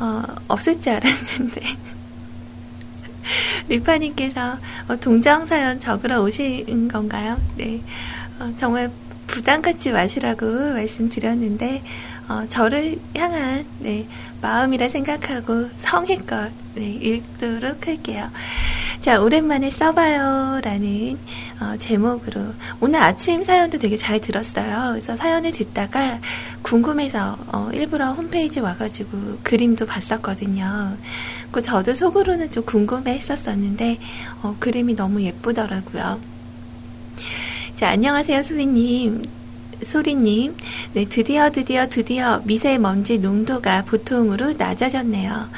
어, 없을 줄 알았는데. 리파님께서 어, 동정 사연 적으러 오신 건가요? 네. 어, 정말 부담 갖지 마시라고 말씀드렸는데, 어, 저를 향한, 네, 마음이라 생각하고 성의껏, 네, 읽도록 할게요. 자, 오랜만에 써봐요. 라는, 어, 제목으로. 오늘 아침 사연도 되게 잘 들었어요. 그래서 사연을 듣다가 궁금해서, 어, 일부러 홈페이지 와가지고 그림도 봤었거든요. 그 저도 속으로는 좀 궁금해 했었었는데, 어, 그림이 너무 예쁘더라고요. 자, 안녕하세요, 수빈님. 소리님. 네, 드디어, 드디어, 드디어 미세먼지 농도가 보통으로 낮아졌네요.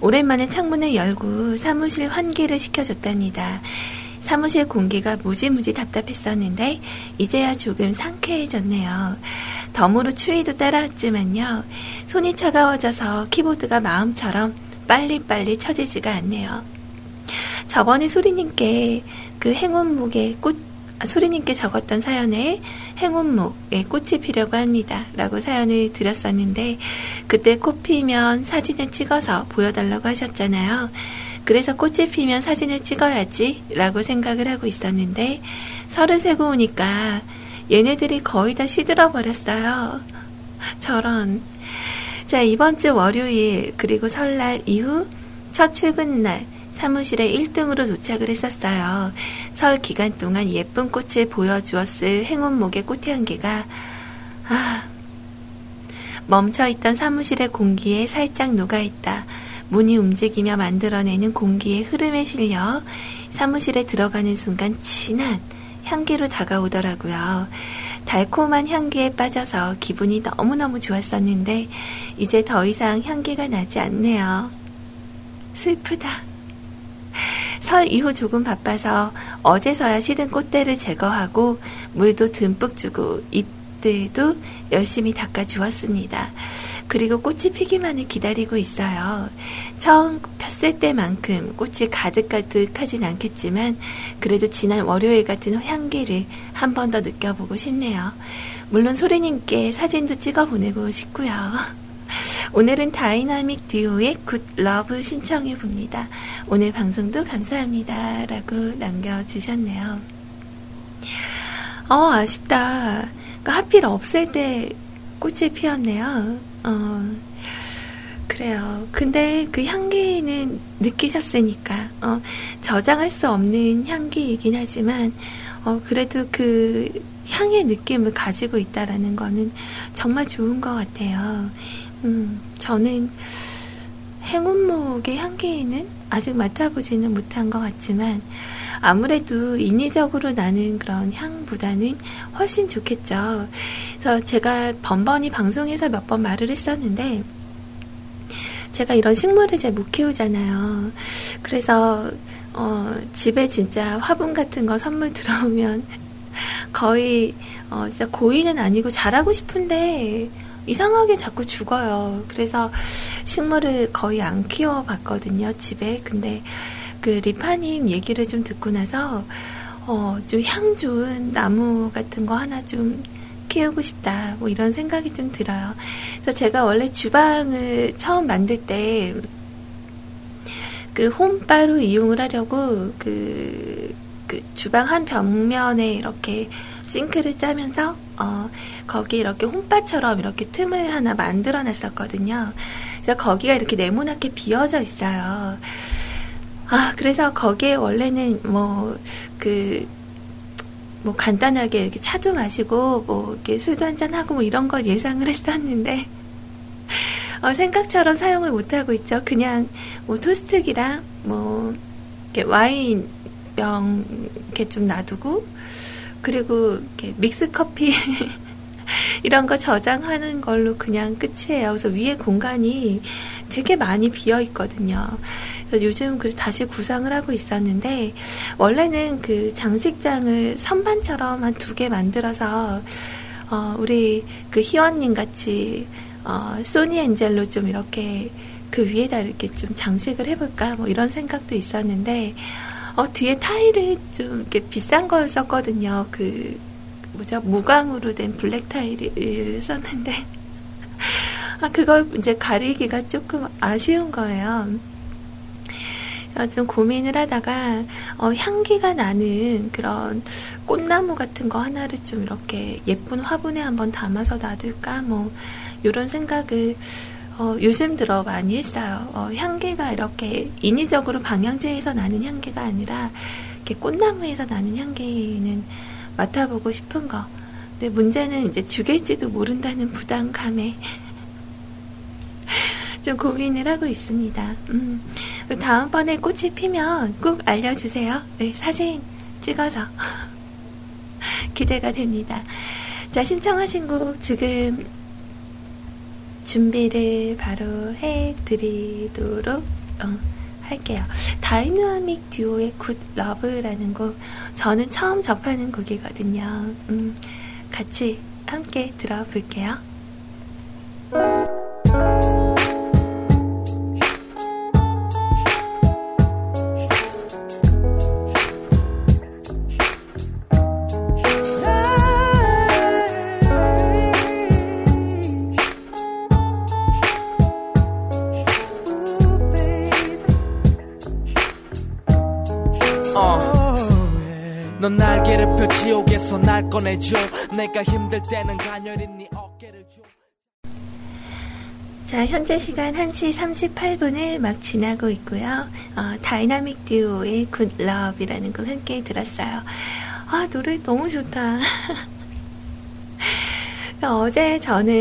오랜만에 창문을 열고 사무실 환기를 시켜줬답니다. 사무실 공기가 무지무지 답답했었는데, 이제야 조금 상쾌해졌네요. 덤으로 추위도 따라왔지만요. 손이 차가워져서 키보드가 마음처럼 빨리빨리 쳐지지가 않네요. 저번에 소리님께 그 행운목에 꽃, 아, 소리님께 적었던 사연에 행운목에 꽃이 피려고 합니다. 라고 사연을 드렸었는데, 그때 꽃 피면 사진을 찍어서 보여달라고 하셨잖아요. 그래서 꽃이 피면 사진을 찍어야지. 라고 생각을 하고 있었는데, 설을 세고 오니까 얘네들이 거의 다 시들어 버렸어요. 저런. 자, 이번 주 월요일, 그리고 설날 이후 첫 출근날, 사무실에 1등으로 도착을 했었어요. 설 기간 동안 예쁜 꽃을 보여주었을 행운목의 꽃향기가, 아, 멈춰있던 사무실의 공기에 살짝 녹아있다. 문이 움직이며 만들어내는 공기의 흐름에 실려 사무실에 들어가는 순간 진한 향기로 다가오더라고요. 달콤한 향기에 빠져서 기분이 너무너무 좋았었는데 이제 더 이상 향기가 나지 않네요. 슬프다. 설 이후 조금 바빠서 어제서야 시든 꽃대를 제거하고 물도 듬뿍 주고 잎들도 열심히 닦아 주었습니다. 그리고 꽃이 피기만을 기다리고 있어요. 처음 폈을 때만큼 꽃이 가득가득하진 않겠지만 그래도 지난 월요일 같은 향기를 한 번 더 느껴보고 싶네요. 물론 소리님께 사진도 찍어 보내고 싶고요. 오늘은 다이나믹 듀오의 Good Love 신청해 봅니다. 오늘 방송도 감사합니다. 라고 남겨주셨네요. 어, 아쉽다. 그러니까 하필 없을 때 꽃이 피었네요. 어, 그래요. 근데 그 향기는 느끼셨으니까, 어, 저장할 수 없는 향기이긴 하지만, 어, 그래도 그 향의 느낌을 가지고 있다라는 거는 정말 좋은 것 같아요. 음, 저는 행운목의 향기는 아직 맡아보지는 못한 것 같지만 아무래도 인위적으로 나는 그런 향보다는 훨씬 좋겠죠. 그래서 제가 번번이 방송에서 몇 번 말을 했었는데 제가 이런 식물을 잘 못 키우잖아요. 그래서 어, 집에 진짜 화분 같은 거 선물 들어오면 거의 어, 진짜 고의는 아니고 잘하고 싶은데 이상하게 자꾸 죽어요. 그래서 식물을 거의 안 키워봤거든요, 집에. 근데 그 리파님 얘기를 좀 듣고 나서, 어, 좀 향 좋은 나무 같은 거 하나 좀 키우고 싶다. 뭐 이런 생각이 좀 들어요. 그래서 제가 원래 주방을 처음 만들 때, 그 홈바로 이용을 하려고 그, 그 주방 한 벽면에 이렇게 싱크를 짜면서 어, 거기 이렇게 홈바처럼 이렇게 틈을 하나 만들어 놨었거든요. 그래서 거기가 이렇게 네모나게 비어져 있어요. 아, 그래서 거기에 원래는 뭐, 그, 뭐 간단하게 이렇게 차도 마시고, 뭐, 이렇게 술도 한잔 하고 뭐 이런 걸 예상을 했었는데, 어, 생각처럼 사용을 못 하고 있죠. 그냥 뭐 토스트기랑 뭐, 이렇게 와인 병 이렇게 좀 놔두고, 그리고 이렇게 믹스 커피 이런 거 저장하는 걸로 그냥 끝이에요. 그래서 위에 공간이 되게 많이 비어 있거든요. 그래서 요즘 그 다시 구상을 하고 있었는데 원래는 그 장식장을 선반처럼 한 두 개 만들어서 어, 우리 그 희원님 같이 어, 소니 엔젤로 좀 이렇게 그 위에다 이렇게 좀 장식을 해볼까 뭐 이런 생각도 있었는데 어, 뒤에 타일을 좀 이렇게 비싼 걸 썼거든요. 그, 뭐죠, 무광으로 된 블랙 타일을 썼는데, 아, 그걸 이제 가리기가 조금 아쉬운 거예요. 좀 고민을 하다가, 어, 향기가 나는 그런 꽃나무 같은 거 하나를 좀 이렇게 예쁜 화분에 한번 담아서 놔둘까, 뭐, 요런 생각을 어, 요즘 들어 많이 했어요. 어, 향기가 이렇게 인위적으로 방향제에서 나는 향기가 아니라 이렇게 꽃나무에서 나는 향기는 맡아보고 싶은 거. 근데 문제는 이제 죽일지도 모른다는 부담감에 좀 고민을 하고 있습니다. 음, 다음번에 꽃이 피면 꼭 알려주세요. 네, 사진 찍어서 기대가 됩니다. 자, 신청하신 곡 지금 준비를 바로 해드리도록 어, 할게요. 다이나믹 듀오의 Good Love라는 곡 저는 처음 접하는 곡이거든요. 음, 같이 함께 들어볼게요. 지옥에서 날 꺼내줘 내가 힘들 때는 가녀린 네 어깨를 줘 자, 현재 시간 1시 38분을 막 지나고 있고요. 어, 다이나믹 듀오의 Good Love이라는 곡 함께 들었어요. 아, 노래 너무 좋다. 어제 저는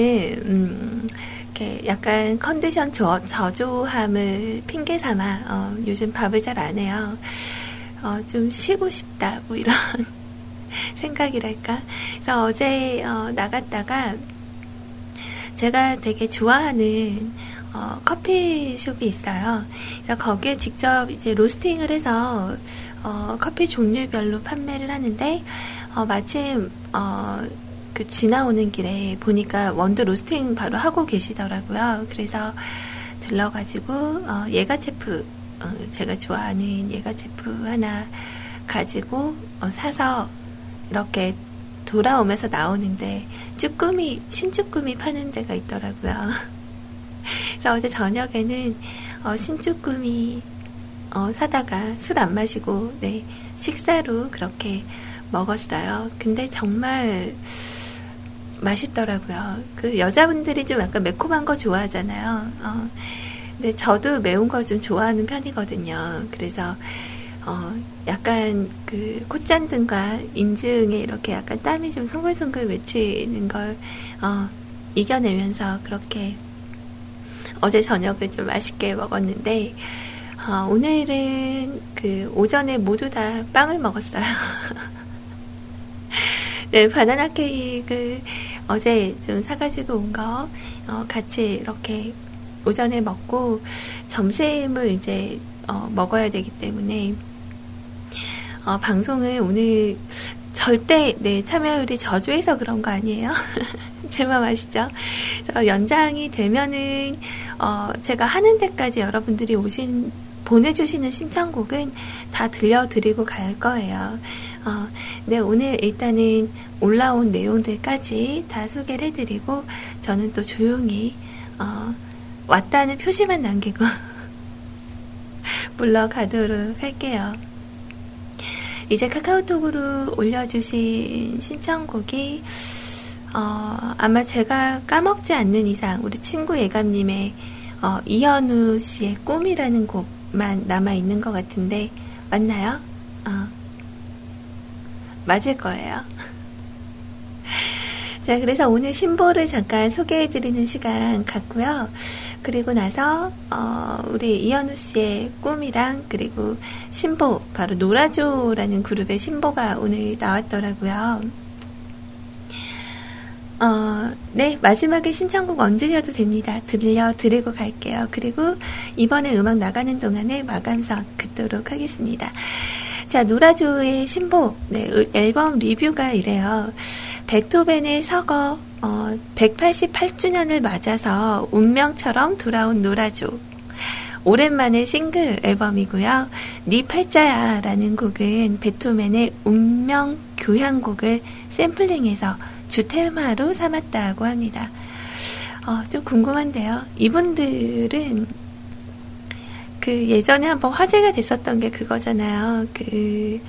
음, 이렇게 약간 컨디션 저, 저조함을 핑계 삼아 어, 요즘 밥을 잘 안 해요. 어, 좀 쉬고 싶다 뭐 이런 생각이랄까. 그래서 어제 어, 나갔다가 제가 되게 좋아하는 어, 커피숍이 있어요. 그래서 거기에 직접 이제 로스팅을 해서 어, 커피 종류별로 판매를 하는데 어, 마침 어, 그 지나오는 길에 보니까 원두 로스팅 바로 하고 계시더라고요. 그래서 들러가지고 어, 예가 체프 어, 제가 좋아하는 예가 체프 하나 가지고 어, 사서 이렇게 돌아오면서 나오는데 쭈꾸미 신쭈꾸미 파는 데가 있더라고요. 그래서 어제 저녁에는 어, 신쭈꾸미 어, 사다가 술 안 마시고 네 식사로 그렇게 먹었어요. 근데 정말 맛있더라고요. 그 여자분들이 좀 약간 매콤한 거 좋아하잖아요. 어, 근데 저도 매운 거 좀 좋아하는 편이거든요. 그래서 어, 약간 그 콧잔등과 인중에 이렇게 약간 땀이 좀 송글송글 맺히는 걸 어, 이겨내면서 그렇게 어제 저녁을 좀 맛있게 먹었는데 어, 오늘은 그 오전에 모두 다 빵을 먹었어요. 네, 바나나 케이크를 어제 좀 사가지고 온 거, 어, 같이 이렇게 오전에 먹고, 점심을 이제, 어, 먹어야 되기 때문에, 어, 방송을 오늘 절대, 네, 참여율이 저조해서 그런 거 아니에요? 제 맘 아시죠? 저 연장이 되면은, 어, 제가 하는 데까지 여러분들이 오신, 보내주시는 신청곡은 다 들려드리고 갈 거예요. 어, 네, 오늘 일단은 올라온 내용들까지 다 소개를 해드리고, 저는 또 조용히, 어, 왔다는 표시만 남기고, 물러가도록 할게요. 이제 카카오톡으로 올려주신 신청곡이, 어, 아마 제가 까먹지 않는 이상, 우리 친구 예감님의, 어, 이현우 씨의 꿈이라는 곡만 남아 있는 것 같은데, 맞나요? 어. 맞을 거예요. 자, 그래서 오늘 신보를 잠깐 소개해드리는 시간 갖고요. 그리고 나서, 어, 우리 이현우 씨의 꿈이랑, 그리고 신보, 바로 노라조라는 그룹의 신보가 오늘 나왔더라고요. 어, 네, 마지막에 신청곡 언제 해도 됩니다. 들려 드리고 갈게요. 그리고 이번에 음악 나가는 동안에 마감선 긋도록 하겠습니다. 자, 노라조의 신보, 네, 으- 앨범 리뷰가 이래요. 베토벤의 서거, 어, 188주년을 맞아서 운명처럼 돌아온 노라조. 오랜만에 싱글 앨범이고요. 네 팔자야라는 곡은 베토벤의 운명 교향곡을 샘플링해서 주테마로 삼았다고 합니다. 어, 좀 궁금한데요. 이분들은 그 예전에 한번 화제가 됐었던 게 그거잖아요. 그,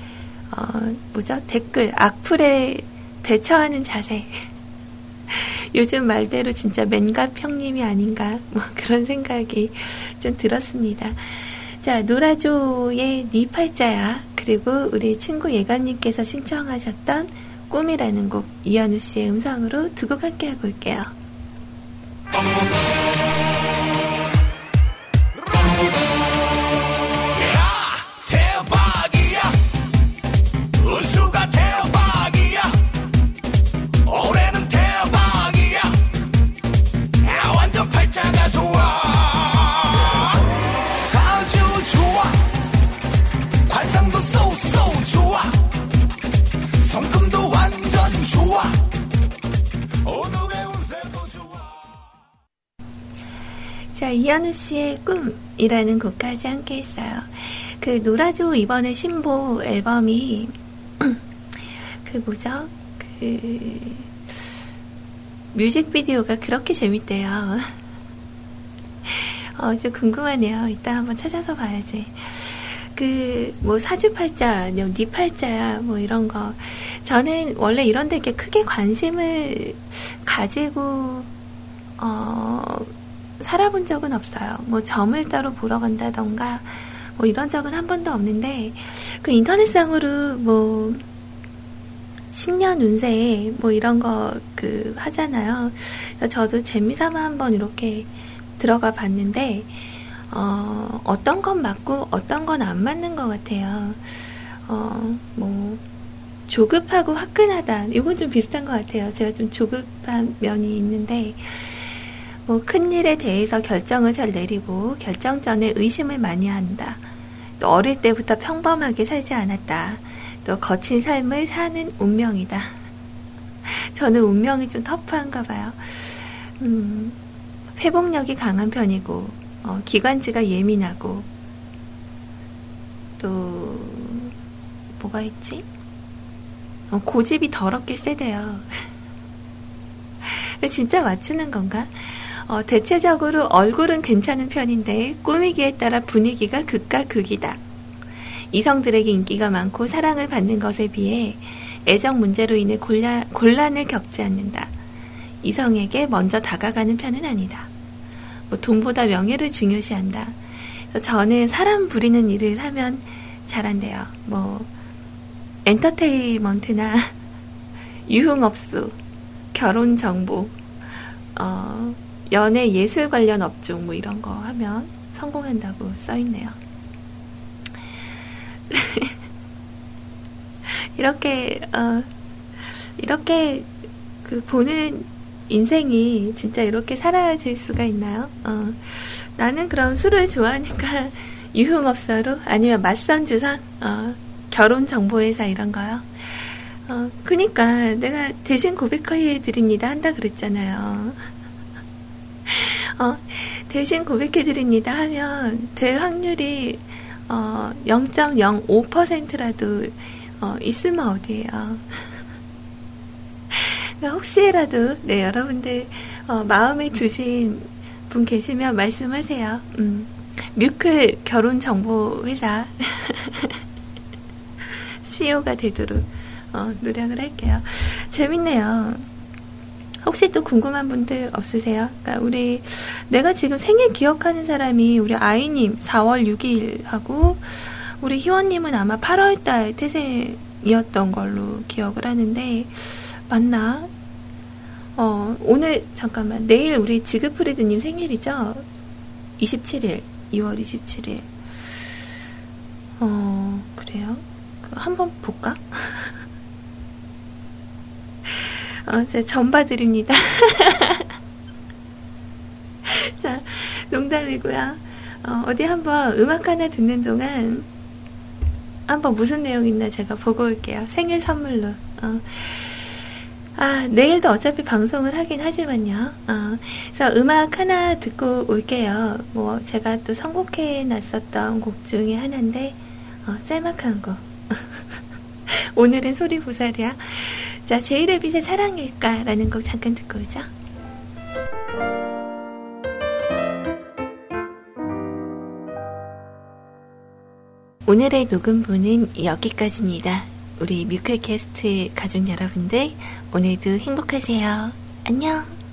어, 뭐죠? 댓글, 악플에 대처하는 자세. 요즘 말대로 진짜 맨갑 형님이 아닌가, 뭐 그런 생각이 좀 들었습니다. 자, 노라조의 니 팔자야, 그리고 우리 친구 예감님께서 신청하셨던 꿈이라는 곡, 이현우 씨의 음성으로 두 곡 함께 하고 올게요. 자, 이현우 씨의 꿈이라는 곡까지 함께 했어요. 그 노라조 이번에 신보 앨범이 그 뭐죠? 그 뮤직비디오가 그렇게 재밌대요. 어, 좀 궁금하네요. 이따 한번 찾아서 봐야지. 그, 뭐, 사주팔자, 뭐 니팔자야, 뭐, 이런 거. 저는 원래 이런 데 이렇게 크게 관심을 가지고, 어, 살아본 적은 없어요. 뭐 점을 따로 보러 간다던가 뭐 이런 적은 한 번도 없는데 그 인터넷상으로 뭐 신년 운세 뭐 이런 거 그 하잖아요. 저도 재미삼아 한번 이렇게 들어가 봤는데 어, 어떤 건 맞고 어떤 건 안 맞는 것 같아요. 어, 뭐 조급하고 화끈하다. 이건 좀 비슷한 것 같아요. 제가 좀 조급한 면이 있는데, 뭐, 큰 일에 대해서 결정을 잘 내리고, 결정 전에 의심을 많이 한다. 또, 어릴 때부터 평범하게 살지 않았다. 또, 거친 삶을 사는 운명이다. 저는 운명이 좀 터프한가 봐요. 음, 회복력이 강한 편이고, 어, 기관지가 예민하고, 또, 뭐가 있지? 어, 고집이 더럽게 세대요. 진짜 맞추는 건가? 어, 대체적으로 얼굴은 괜찮은 편인데 꾸미기에 따라 분위기가 극과 극이다. 이성들에게 인기가 많고 사랑을 받는 것에 비해 애정 문제로 인해 곤란, 곤란을 겪지 않는다. 이성에게 먼저 다가가는 편은 아니다. 뭐 돈보다 명예를 중요시한다. 저는 사람 부리는 일을 하면 잘한대요. 뭐 엔터테인먼트나 유흥업소, 결혼 정보, 어, 연애 예술 관련 업종 뭐 이런 거 하면 성공한다고 써 있네요. 이렇게 어, 이렇게 그 보는 인생이 진짜 이렇게 사라질 수가 있나요? 어, 나는 그럼 술을 좋아하니까 유흥업소로 아니면 맞선 주선 어, 결혼 정보회사 이런 거요. 어, 그니까 내가 대신 고백해 드립니다 한다 그랬잖아요. 어, 대신 고백해 드립니다 하면 될 확률이 어, 0.05%라도 어, 있으면 어디에요. 그러니까 혹시라도 네 여러분들 어, 마음에 두신 분 계시면 말씀하세요. 음, 뮤클 결혼 정보 회사 CEO가 되도록 어, 노력을 할게요. 재밌네요. 혹시 또 궁금한 분들 없으세요? 그러니까 우리 내가 지금 생일 기억하는 사람이 우리 아이님 4월 6일하고 우리 희원님은 아마 8월달 태생이었던 걸로 기억을 하는데 맞나? 어 오늘 잠깐만 내일 우리 지그프리드님 생일이죠? 27일 2월 27일 어 그래요? 한번 볼까? 어, 제가 전봐드립니다. 자, 농담이고요. 어, 디 한번 음악 하나 듣는 동안 한번 무슨 내용 있나 제가 보고 올게요. 생일 선물로. 어. 아, 내일도 어차피 방송을 하긴 하지만요. 어, 그래서 음악 하나 듣고 올게요. 뭐, 제가 또 선곡해 놨었던 곡 중에 하나인데, 어, 짤막한 곡. 오늘은 소리보살이야. 자, 제일의 빛의 사랑일까라는 곡 잠깐 듣고 오죠. 오늘의 녹음부는 여기까지입니다. 우리 뮤클캐스트 가족 여러분들, 오늘도 행복하세요. 안녕!